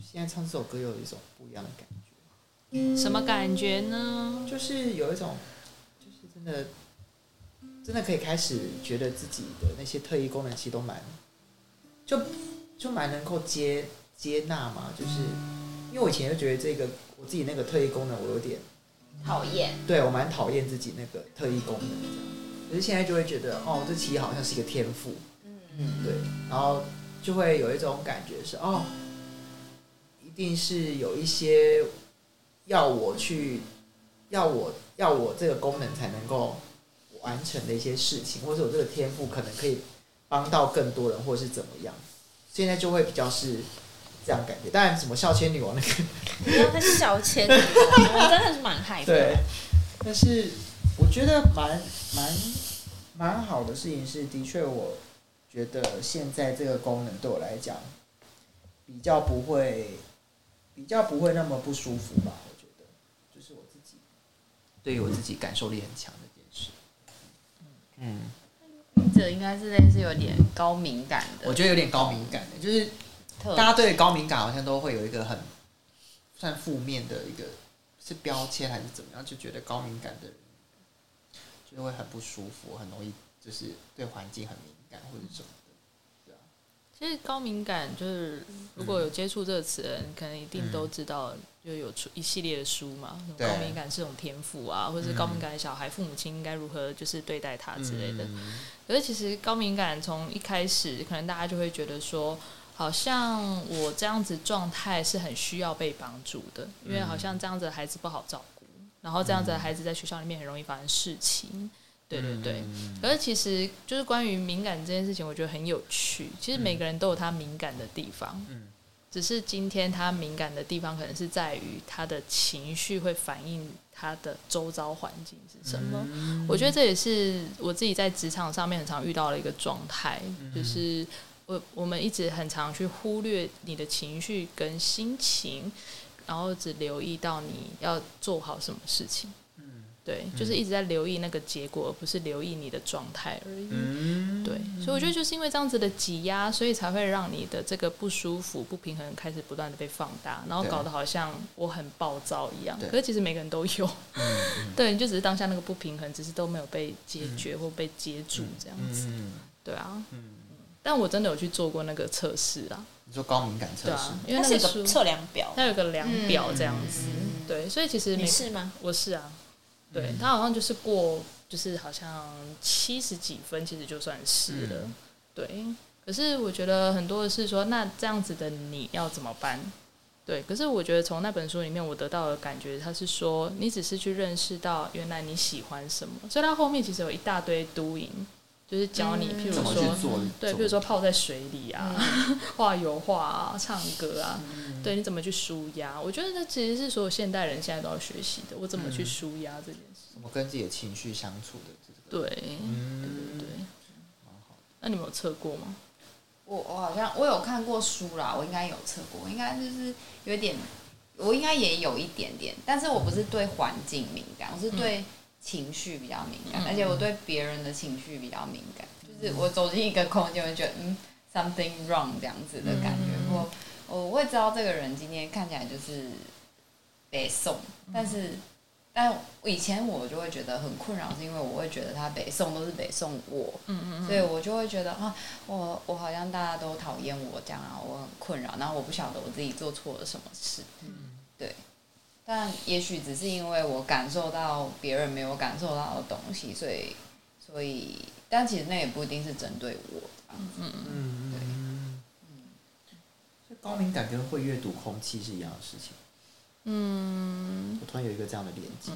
现在唱这首歌有一种不一样的感觉，什么感觉呢？就是有一种，就是真的，真的可以开始觉得自己的那些特异功能其实都蛮，就就蛮能够接接纳嘛，就是因为我以前就觉得这个我自己那个特异功能我有点，讨厌，对我蛮讨厌自己那个特异功能这样，可是现在就会觉得哦，这其实好像是一个天赋，嗯，对，然后就会有一种感觉是哦，一定是有一些要我去，要我要我这个功能才能够完成的一些事情，或者我这个天赋可能可以帮到更多人，或者是怎么样。现在就会比较是这样感觉。当然，什么笑千女王那个不要再小钱，我真的是蛮害怕。对，但是我觉得蛮蛮蛮好的事情是，的确我觉得现在这个功能对我来讲比较不会比较不会那么不舒服吧。我觉得就是我自己对于我自己感受力很强的件事。嗯，这应该是类似有点高敏感的，我觉得有点高敏感的，就是大家对高敏感好像都会有一个很算负面的一个是标签还是怎么样，就觉得高敏感的人就会很不舒服，很容易就是对环境很敏感感或者什么的，对啊，其实高敏感就是如果有接触这个词的人，可能一定都知道，就有出一系列的书嘛，高敏感是种天赋啊，或者是高敏感的小孩，父母亲应该如何就是对待他之类的。嗯可是其实高敏感从一开始，可能大家就会觉得说，好像我这样子状态是很需要被帮助的，因为好像这样子的孩子不好照顾，然后这样子的孩子在学校里面很容易发生事情。对对对，嗯可是其实就是关于敏感这件事情，我觉得很有趣。其实每个人都有他敏感的地方，嗯只是今天他敏感的地方可能是在于他的情绪会反映他的周遭环境是什么。嗯我觉得这也是我自己在职场上面很常遇到的一个状态，嗯就是我我们一直很常去忽略你的情绪跟心情，然后只留意到你要做好什么事情。嗯。对，就是一直在留意那个结果，而不是留意你的状态而已。嗯。对，所以我觉得就是因为这样子的挤压，所以才会让你的这个不舒服、不平衡开始不断的被放大，然后搞得好像我很暴躁一样。对。可是其实每个人都有，嗯 对，你就只是当下那个不平衡，只是都没有被解决或被接住这样子。嗯对啊，嗯，但我真的有去做过那个测试啊，你说高敏感测试对啊，因为它是个那个测量表，它有个量表这样子，嗯。对，所以其实每你是吗？我是啊，对嗯他好像就是过，就是好像七十几分，其实就算是了。嗯对，可是我觉得很多的是说，那这样子的你要怎么办？对，可是我觉得从那本书里面我得到的感觉，他是说你只是去认识到原来你喜欢什么，所以他后面其实有一大堆 doing，就是教你，譬如说，对，譬如说泡在水里啊，画油画啊，唱歌啊，嗯对，你怎么去舒压？我觉得这其实是所有现代人现在都要学习的，我怎么去嗯舒压这件事。怎么跟自己的情绪相处的这个，对，对嗯，对对。蛮好。那你们有测过吗？我我好像我有看过书啦，我应该有测过，应该就是有点，我应该也有一点点，但是我不是对环境敏感，我是对情绪比较敏感，嗯而且我对别人的情绪比较敏感，就是我走进一个空间，我就觉得嗯 something wrong 这样子的感觉，嗯我我会知道这个人今天看起来就是北宋，但是。但以前我就会觉得很困扰，是因为我会觉得他北宋都是北宋我，嗯嗯所以我就会觉得啊，我我好像大家都讨厌我这样啊，我很困扰，然后我不晓得我自己做错了什么事。嗯对。但也许只是因为我感受到别人没有感受到的东西，所以所以，但其实那也不一定是针对我。嗯嗯嗯对嗯所以高敏感跟会阅读空气是一样的事情。嗯，我突然有一个这样的连接。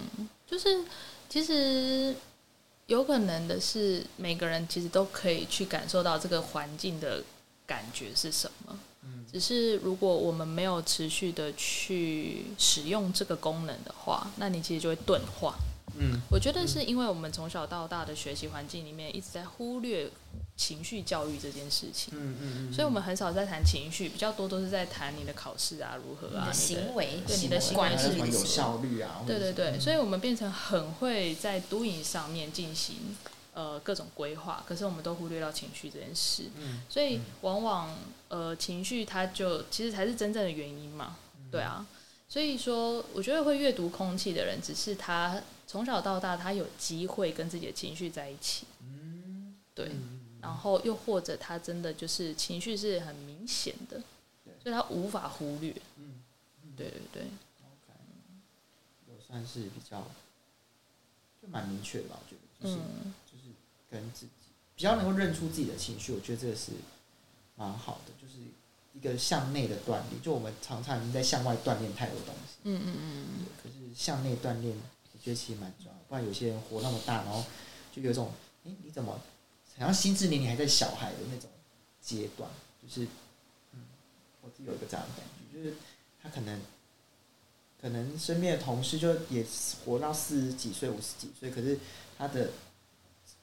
就是其实有可能的是，每个人其实都可以去感受到这个环境的感觉是什么。嗯。只是如果我们没有持续的去使用这个功能的话，那你其实就会钝化。嗯。我觉得是因为我们从小到大的学习环境里面一直在忽略情绪教育这件事情，嗯嗯所以我们很少在谈情绪，比较多都是在谈你的考试啊如何啊，你的行为对你的行为是什么。有效率啊？对对对，所以以我们变成很会在 doing 上面进行呃各种规划，可是我们都忽略到情绪这件事，嗯所以往往呃情绪它就其实才是真正的原因嘛，对啊，所以说我觉得会阅读空气的人，只是他从小到大他有机会跟自己的情绪在一起，嗯。对，嗯然后又或者他真的就是情绪是很明显的，所以他无法忽略，嗯。对对对，OK，有算是比较就蛮明确的吧？我觉得就是、嗯。就是跟自己比较能够认出自己的情绪，我觉得这个是蛮好的，就是一个向内的锻炼。就我们常常已经在向外锻炼太多东西，嗯嗯嗯嗯。可是向内锻炼，我觉得其实蛮重要。不然有些人活那么大，然后就有一种，哎、你怎么好像心智年龄还在小孩的那种阶段，就是，嗯，我自己有一个这样的感觉，就是他可能，可能身边的同事就也活到四十几岁、五十几岁，可是他的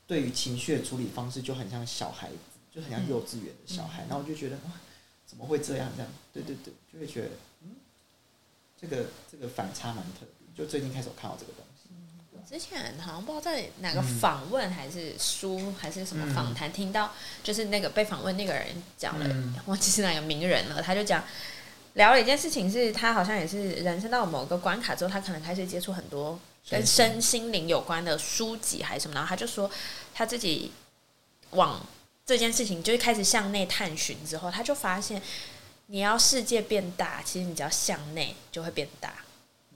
对于情绪的处理方式就很像小孩子，就很像幼稚园的小孩，然后我就觉得哇，怎么会这样？这样，对对对，就会觉得，嗯，这个这个反差蛮特别。就最近开始我看到这个东西，之前好像不知道在哪个嗯。访问还是书还是什么访谈，听到就是那个被访问那个人讲了，嗯。忘记是哪个名人了，他就讲聊了一件事情，是他好像也是人生到某个关卡之后，他可能开始接触很多跟身心灵有关的书籍还是什么，然后他就说他自己往这件事情就是开始向内探寻之后，他就发现你要世界变大，其实你只要向内就会变大。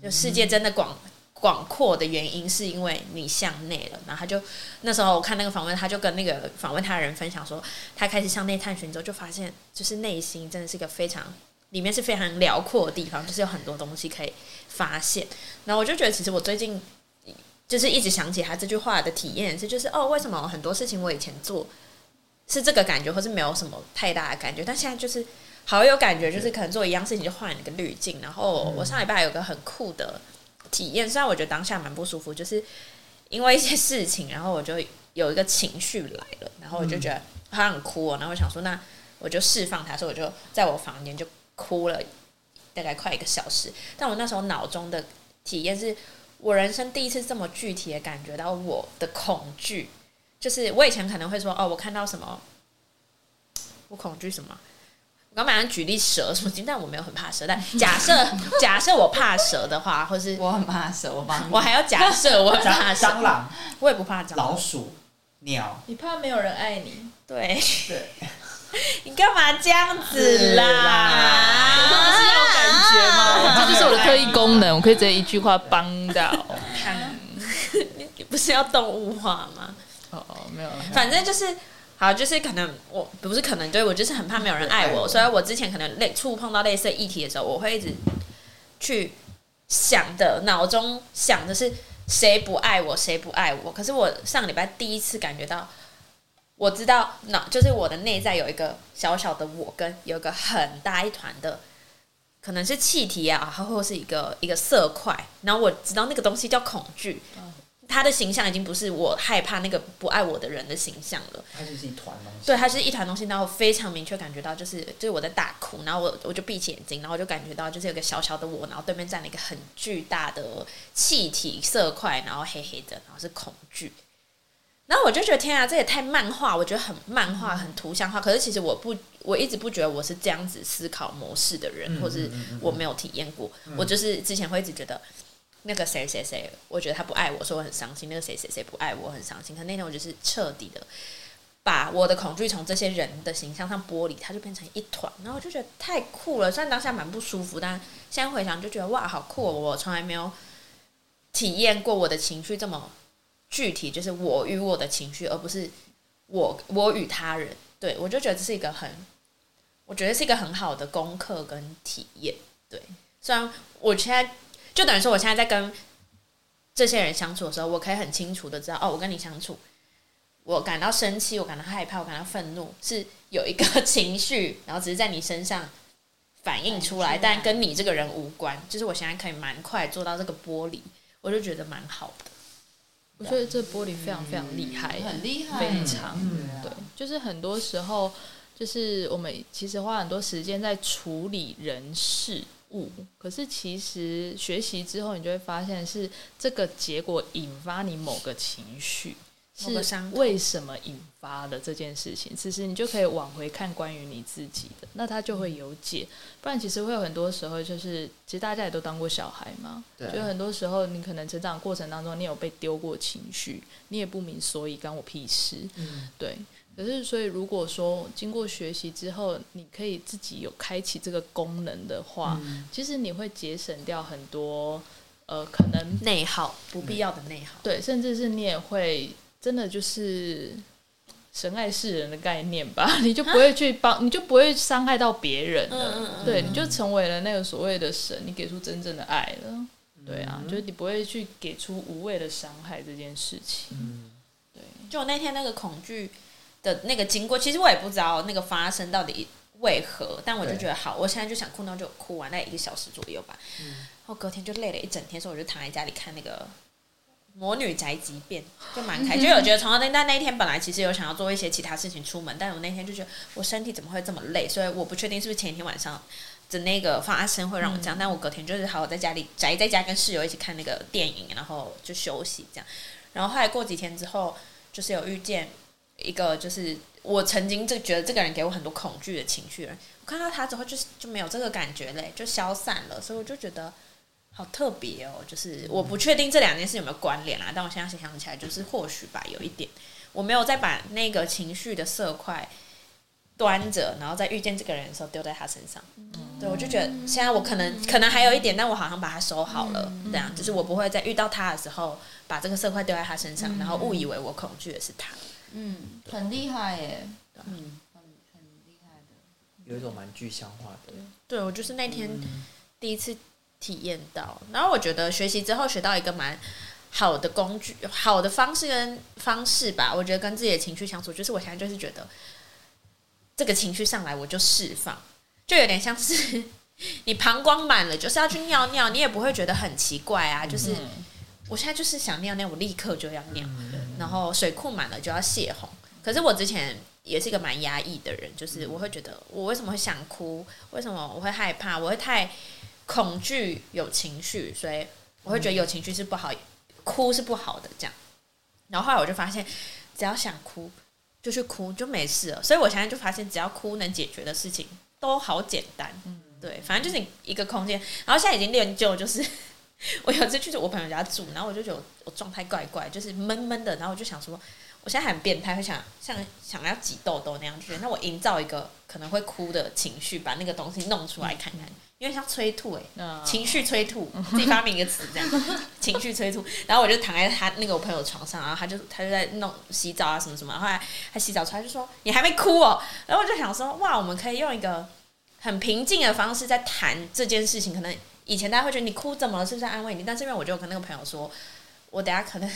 就世界真的广广阔的原因，是因为你向内了。然后他就那时候我看那个访问，他就跟那个访问他的人分享说，他开始向内探寻之后，就发现就是内心真的是一个非常里面是非常辽阔的地方，就是有很多东西可以发现。然后我就觉得，其实我最近就是一直想起他这句话的体验是，就是哦，为什么很多事情我以前做是这个感觉，或是没有什么太大的感觉，但现在就是好有感觉，就是可能做一样事情就换了一个滤镜。然后我上礼拜有个很酷的体验，虽然我觉得当下蛮不舒服，就是因为一些事情，然后我就有一个情绪来了，然后我就觉得好像很哭哦，然后我想说那我就释放它，所以我就在我房间就哭了大概快一个小时。但我那时候脑中的体验是我人生第一次这么具体的感觉到我的恐惧，就是我以前可能会说哦，我看到什么，我恐惧什么。我刚马上举例蛇什么，但我没有很怕蛇。但 假设假设我怕蛇的话，或是我很怕蛇，我帮你。我还要假设我很 怕蟑蛇，蟑螂、我也不怕蟑螂。老鼠、鸟，你怕没有人爱你？对，对，你干嘛这样子是啦？不是要感觉吗？这就是我的特异功能，我可以直接一句话帮到。你不是要动物化吗？哦哦，没有，反正就是好，就是可能我不是可能，对我就是很怕没有人爱我，所以我之前可能类触碰到类似的议题的时候，我会一直去想的，脑中想的是谁不爱我，谁不爱我。可是我上个礼拜第一次感觉到，我知道脑就是我的内在有一个小小的我，跟有一个很大一团的。可能是气体啊，或是一个一个色块，然后我知道那个东西叫恐惧，他的形象已经不是我害怕那个不爱我的人的形象了，它就是一团东西。对，它是一团东西，然后非常明确感觉到，就是就是我在大哭，然后我我就闭起眼睛，然后我就感觉到就是有个小小的我，然后对面站了一个很巨大的气体色块，然后黑黑的，然后是恐惧。然后我就觉得天啊，这也太漫画，我觉得很漫画、很图像化。可是其实我不，我一直不觉得我是这样子思考模式的人，或是我没有体验过。我就是之前会一直觉得那个谁谁谁，我觉得他不爱我，说我很伤心。那个谁谁谁不爱我，很伤心。可那天我就是彻底的把我的恐惧从这些人的形象上剥离，它就变成一团。然后我就觉得太酷了，虽然当下蛮不舒服，但现在回想就觉得哇，好酷、哦！我从来没有体验过我的情绪这么具体，就是我与我的情绪，而不是我我与他人。对我就觉得这是一个很，我觉得是一个很好的功课跟体验。对，虽然我现在就等于说，我现在在跟这些人相处的时候，我可以很清楚的知道，哦，我跟你相处，我感到生气，我感到害怕，我感到愤怒，是有一个 情绪，然后只是在你身上反映出来，但跟你这个人无关。就是我现在可以蛮快做到这个玻璃，我就觉得蛮好的。我觉得这玻璃非常非常厉害，很厉害，非常嗯对，就是很多时候，就是我们其实花很多时间在处理人事物，可是其实学习之后，你就会发现是这个结果引发你某个情绪。是为什么引发的这件事情？其实你就可以往回看关于你自己的，那它就会有解。不然其实会有很多时候，就是其实大家也都当过小孩嘛，就很多时候你可能成长过程当中，你有被丢过情绪，你也不明所以，干我屁事。嗯，对。可是，所以如果说经过学习之后，你可以自己有开启这个功能的话，嗯。其实你会节省掉很多呃，可能内耗，不必要的内耗。对，甚至是你也会真的就是神爱世人的概念吧，你就不会去帮，你就不会伤害到别人了，嗯嗯嗯对，你就成为了那个所谓的神，你给出真正的爱了，对嗯啊，就是你不会去给出无谓的伤害这件事情，嗯。对，就我那天那个恐惧的那个经过，其实我也不知道那个发生到底为何，但我就觉得好，我现在就想哭，那就哭完，大概一个小时左右吧。嗯然后隔天就累了一整天，所以我就躺在家里看那个《魔女宅急便》，就蛮开。就我觉得从那但那一天本来其实有想要做一些其他事情出门，但我那天就觉得我身体怎么会这么累，所以我不确定是不是前一天晚上。的那个发生会让我这样，但我隔天就是好好在家里宅在家跟室友一起看那个电影，然后就休息这样。然后后来过几天之后，就是有遇见一个，就是我曾经就觉得这个人给我很多恐惧的情绪，我看到他之后就就没有这个感觉嘞，就消散了，所以我就觉得好特别哦。就是我不确定这两件事有没有关联啦，但我现在想起来，就是或许吧，有一点，我没有再把那个情绪的色块端着，然后再遇见这个人的时候丢在他身上。对，我就觉得现在我可能可能还有一点，但我好像把它收好了，这样就是我不会在遇到他的时候把这个色块丢在他身上，然后误以为我恐惧的是他。嗯，很厉害耶，嗯，很很厉害的。有一种蛮具象化的。对我就是那天第一次体验到，然后我觉得学习之后学到一个蛮好的工具、好的方式跟方式吧。我觉得跟自己的情绪相处，就是我现在就是觉得这个情绪上来我就释放，就有点像是 你膀胱满了，就是要去尿尿，你也不会觉得很奇怪啊。就是我现在就是想尿尿，我立刻就要尿，然后水库满了就要泄洪。可是我之前也是一个蛮压抑的人，就是我会觉得我为什么会想哭，为什么我会害怕，我会太恐惧有情绪，所以我会觉得有情绪是不好，哭是不好的这样。然后后来我就发现，只要想哭就去哭就没事了。所以我现在就发现，只要哭能解决的事情都好简单。嗯对，反正就是一个空间。然后现在已经练就，就是 我有一次去我朋友家住，然后我就觉得我我状态怪怪，就是闷闷的，然后我就想说，我现在很变态，会想像想要挤痘痘那样，就觉得那我营造一个可能会哭的情绪，把那个东西弄出来看看，因为像催吐哎、嗯情绪催吐，自己发明一个词这样，情绪催吐。然后我就躺在他那个我朋友床上，然后他就他就在弄洗澡啊什么什么。后来他洗澡出来就说：“你还没哭哦。”然后我就想说：“哇，我们可以用一个很平静的方式在谈这件事情。可能以前大家会觉得你哭怎么了，是不是在安慰你？但是因为我就跟那个朋友说，我等下可能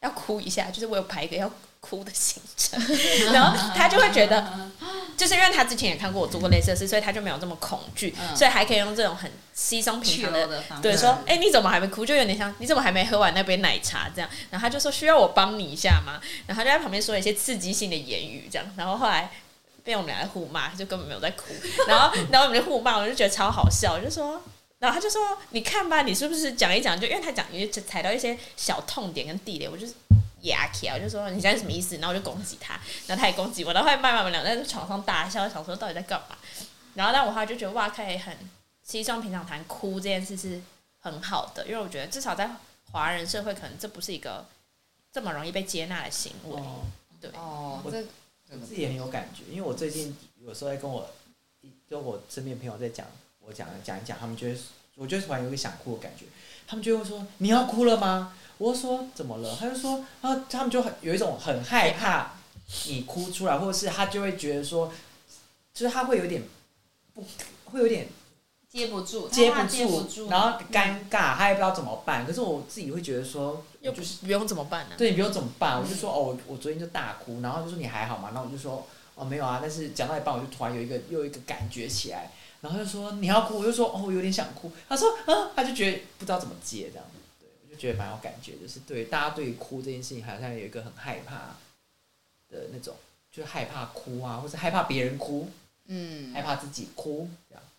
要哭一下，就是我有排一个要哭的行程，然后他就会觉得。”就是因为他之前也看过我做过类似的事，所以他就没有这么恐惧，嗯所以还可以用这种很稀松平常的的方式，对，说，哎、你怎么还没哭？就有点像你怎么还没喝完那杯奶茶这样。然后他就说需要我帮你一下吗？然后他就在旁边说一些刺激性的言语这样。然后后来被我们俩在互骂，就根本没有在哭。然后 然后我们就互骂，我就觉得超好笑，我就说。然后他就说：“你看吧，你是不是讲一讲？就因为他讲，你就踩到一些小痛点跟地雷，我就是压起来，我就说你现在什么意思？然后我就攻击他，然后他也攻击我，然后后来慢慢我们俩在床上大笑，想说到底在干嘛？然后但我后来就觉得哇，可以很西装平常谈哭这件事是很好的，因为我觉得至少在华人社会，可能这不是一个这么容易被接纳的行为。哦，哦，我这我自己也很有感觉，因为我最近有时候在跟我跟我身边朋友在讲，我讲讲一讲，他们就会，我就突然有一个想哭的感觉，他们就会说你要哭了吗？我就说怎么了？他就说啊，他们就很有一种很害怕你哭出来，或者是他就会觉得说，就是他会有点不会有点接不住，接不住，然后尴尬，他也不知道怎么办。可是我自己会觉得说，又不是不用怎么办呢？对你不用怎么办？我就说哦，我我昨天就大哭，然后就说你还好吗？然后我就说哦没有啊，但是讲到一半我就突然有一个又一个感觉起来，然后就说你要哭，我就说哦我有点想哭。他说啊，他就觉得不知道怎么接这样，对我就觉得蛮有感觉，就是对大家对于哭这件事情好像有一个很害怕的那种，就是害怕哭啊，或者害怕别人哭，嗯害怕自己哭这样，对。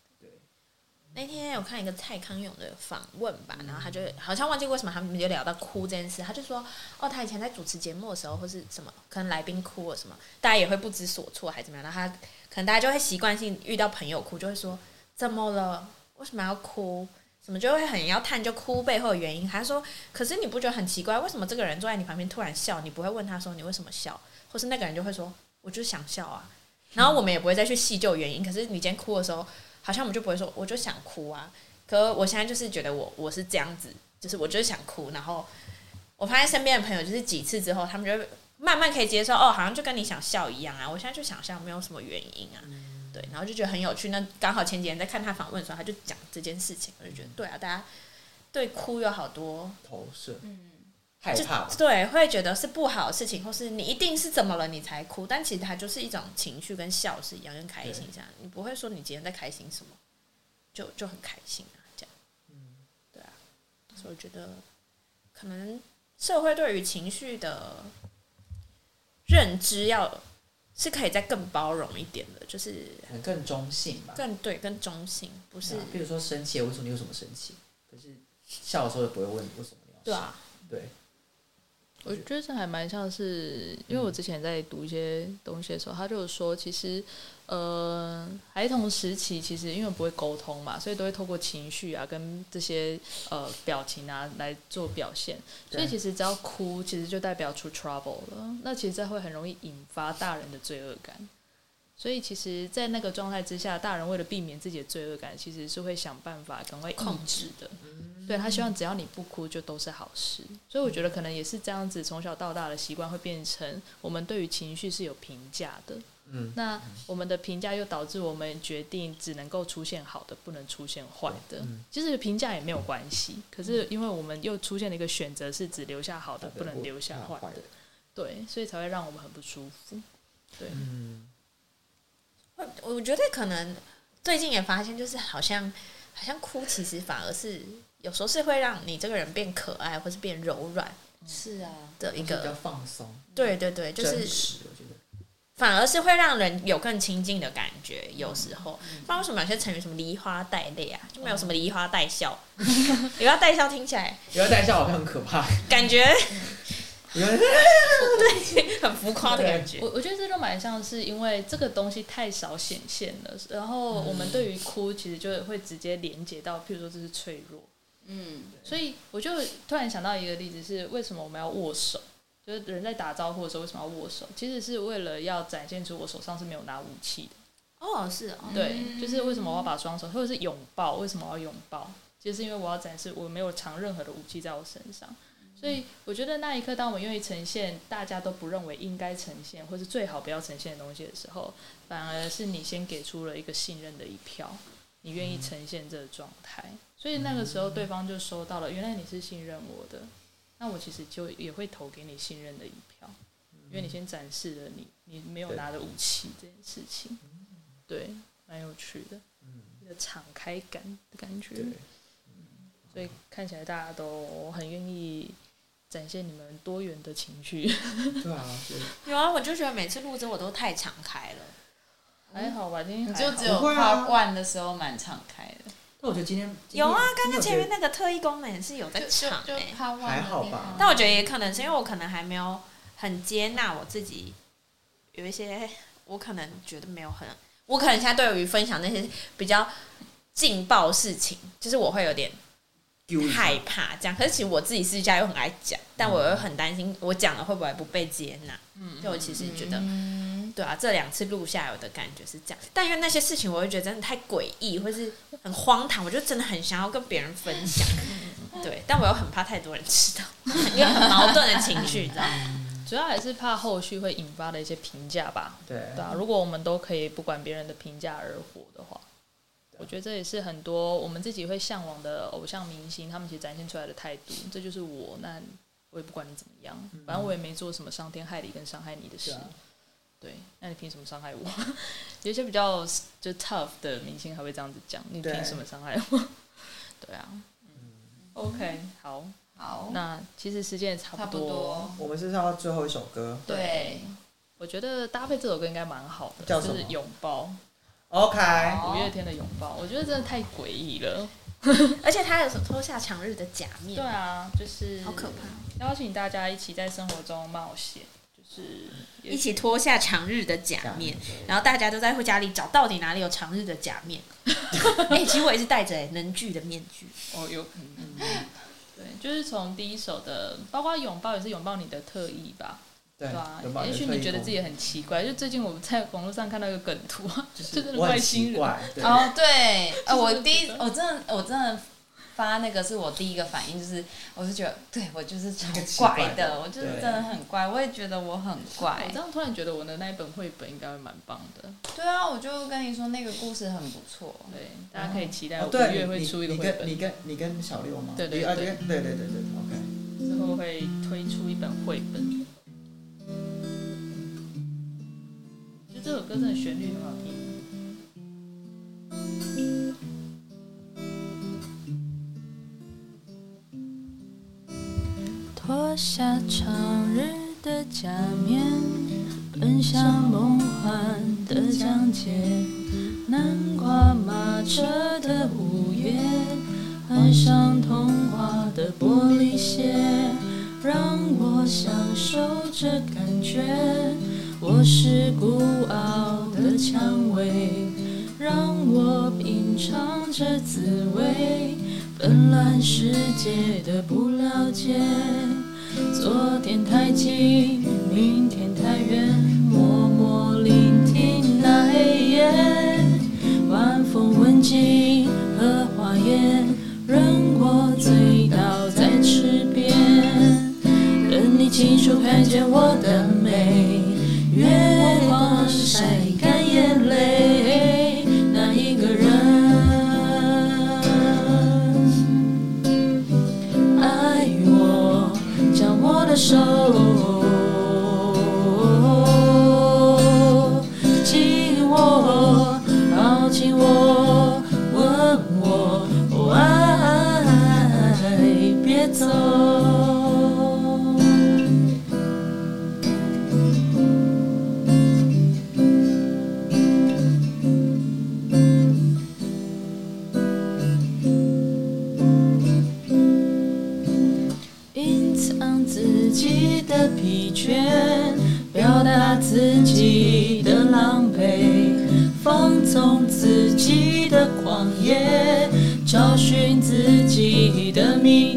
那天有看一个蔡康永的访问吧，然后他就好像忘记为什么他们就聊到哭这件事，他就说哦，他以前在主持节目的时候，或是什么，可能来宾哭了什么，大家也会不知所措，还怎么样？然后他可能大家就会习惯性遇到朋友哭，就会说怎么了？为什么要哭？什么就会很要探究哭背后的原因。他说，可是你不觉得很奇怪，为什么这个人坐在你旁边突然笑，你不会问他说你为什么笑，或是那个人就会说我就是想笑啊。然后我们也不会再去细究原因。可是你今天哭的时候，好像我们就不会说我就想哭啊。可我现在就是觉得我我是这样子，就是我就是想哭。然后我发现身边的朋友就是几次之后，他们就会慢慢可以接受哦，好像就跟你想笑一样啊。我现在就想笑，没有什么原因啊。对，然后就觉得很有趣。那刚好前几天在看他访问的时候，他就讲这件事情，我就觉得对啊，大家对哭有好多投射，嗯，就害怕吧，对，会觉得是不好的事情，或是你一定是怎么了你才哭，但其实它就是一种情绪，跟笑是一样，跟开心一样。你不会说你今天在开心什么，就就很开心啊，这样。嗯对啊，所以我觉得可能社会对于情绪的认知要是可以再更包容一点的，就是更中性吧。更对更中性，不是啊比如说生气，我会说你为什么生气？可是笑的时候也不会问为什么你要笑。对啊，对，我觉得这还蛮像是，因为我之前在读一些东西的时候，他就是说，其实，呃，孩童时期其实因为不会沟通嘛，所以都会透过情绪啊，跟这些呃表情啊来做表现，所以其实只要哭，其实就代表出 trouble 了。那其实这会很容易引发大人的罪恶感。所以其实，在那个状态之下，大人为了避免自己的罪恶感，其实是会想办法赶快控制的。对他希望只要你不哭，就都是好事。所以我觉得可能也是这样子，从小到大的习惯会变成我们对于情绪是有评价的。嗯，那我们的评价又导致我们决定只能够出现好的，不能出现坏的。嗯其实评价也没有关系，可是因为我们又出现了一个选择，是只留下好的，不能留下坏的。对，所以才会让我们很不舒服。对，嗯，我我觉得可能最近也发现，就是好像好像哭，其实反而是有时候是会让你这个人变可爱，或是变柔软是啊，的一个比较。放松，对对对，就是真实，我觉得。反而是会让人有更亲近的感觉。有时候，不知道为什么有些成语什么梨花带泪啊，就没有什么梨花带笑。梨花带笑听起来梨花带笑好像很可怕，感觉 有 的很浮夸的感觉我。我觉得这就蛮像是因为这个东西太少显现了，然后我们对于哭其实就会直接连接到，譬如说这是脆弱，嗯，所以我就突然想到一个例子是，为什么我们要握手？就是人在打招呼的时候为什么要握手？其实是为了要展现出我手上是没有拿武器的。哦，是哦，对，就是为什么我要把双手，或者是拥抱？为什么我要拥抱？就是因为我要展示我没有藏任何的武器在我身上。所以我觉得那一刻，当我们愿意呈现大家都不认为应该呈现，或是最好不要呈现的东西的时候，反而是你先给出了一个信任的一票，你愿意呈现这个状态。所以那个时候，对方就收到了，原来你是信任我的，那我其实就也会投给你信任的一票，因为你先展示了你你没有拿的武器这件事情，对，蛮有趣的，一个敞开感的感觉。所以看起来大家都很愿意展现你们多元的情绪。对啊，有啊，我就觉得每次录制我都太敞开了。还好吧，今天你就只有不会啊。趴罐的时候蛮敞开的，但我觉得今天有啊，刚刚前面那那个特异功能也是有在就场就欸。还好吧。但我觉得也可能是因为我可能还没有很接纳我自己，有一些我可能觉得没有很，我可能现在对于分享那些比较劲爆事情，就是我会有点害怕这样。可是其实我自己私下又很爱讲，但我又很担心我讲了会不会不被接纳。嗯，就我其实觉得，嗯，对啊，这两次录下来我的感觉是这样。但因为那些事情，我会觉得真的太诡异，或是很荒唐，我就真的很想要跟别人分享。对，但我又很怕太多人知道，因为很矛盾的情绪，你知道吗？主要还是怕后续会引发的一些评价吧。对对啊，如果我们都可以不管别人的评价而活的话，我觉得这也是很多我们自己会向往的偶像明星，他们其实展现出来的态度。这就是我，那我也不管你怎么样，反正我也没做什么伤天害理跟伤害你的事。对那你凭什么伤害我？有一些比较就 tough 的明星还会这样子讲，你凭什么伤害我？对啊，嗯，OK，好，好，那其实时间也差差不不多。我们是唱到最后一首歌。对，我觉得搭配这首歌应该蛮好的，叫什么？就是拥抱，OK，五月天的拥抱，我觉得真的太诡异了。而且他有脱下长日的假面，对啊，就是好可怕。邀请大家一起在生活中冒险，就是一起脱下长日的假面，然后大家都在家里找到底哪里有长日的假面。哎、其实我也是戴着、欸、能剧的面具。哦，有可能。对，就是从第一首的，包括拥抱也是拥抱你的特意吧，对对啊。也许你觉得自己很奇怪，就最近我们在网络上看到一个梗图，就 就是那个外星人，哦，对，呃，我第一我真的，我真的发那个是我第一个反应，就是我是觉得，对我就是超怪怪的的，我就是真的很怪，我也觉得我很怪我这。样突然觉得我的那一本绘本应该会蛮棒的，对啊，我就跟你说那个故事很不错。对，大家可以期待哦，五对，月会你出一个绘本你跟你。跟你跟小六吗？对对对对对对，OK。之后会推出一本绘本。这首歌真的旋律很好听。脱下长日的假面，奔向梦幻的疆界。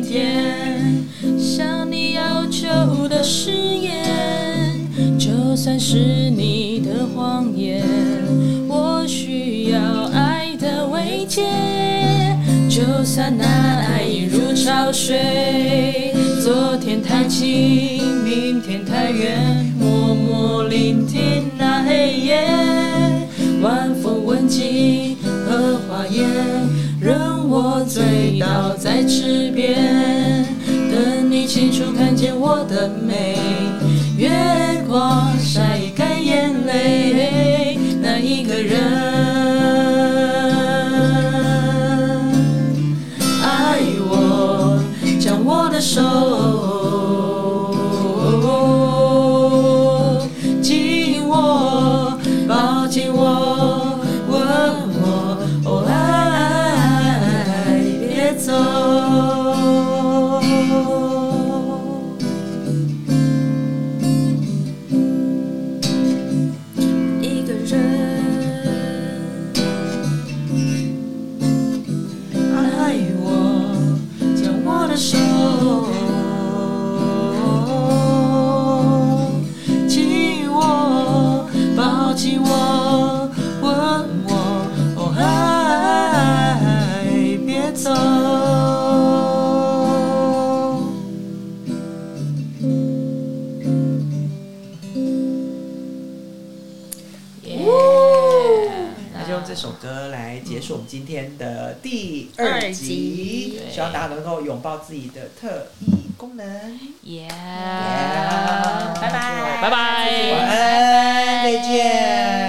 天。向你要求的誓言，就算是你的谎言，我需要爱的慰藉。就算那爱已如潮水，昨天太近，明天太远，默默聆听那黑夜，晚风吻尽荷花叶，我醉倒在池边，等你清楚看见我的美，月光晒干眼泪，那一个人。爱我，将我的手望大家能够拥抱自己的特异功能。耶，拜拜拜拜拜晚安，再见。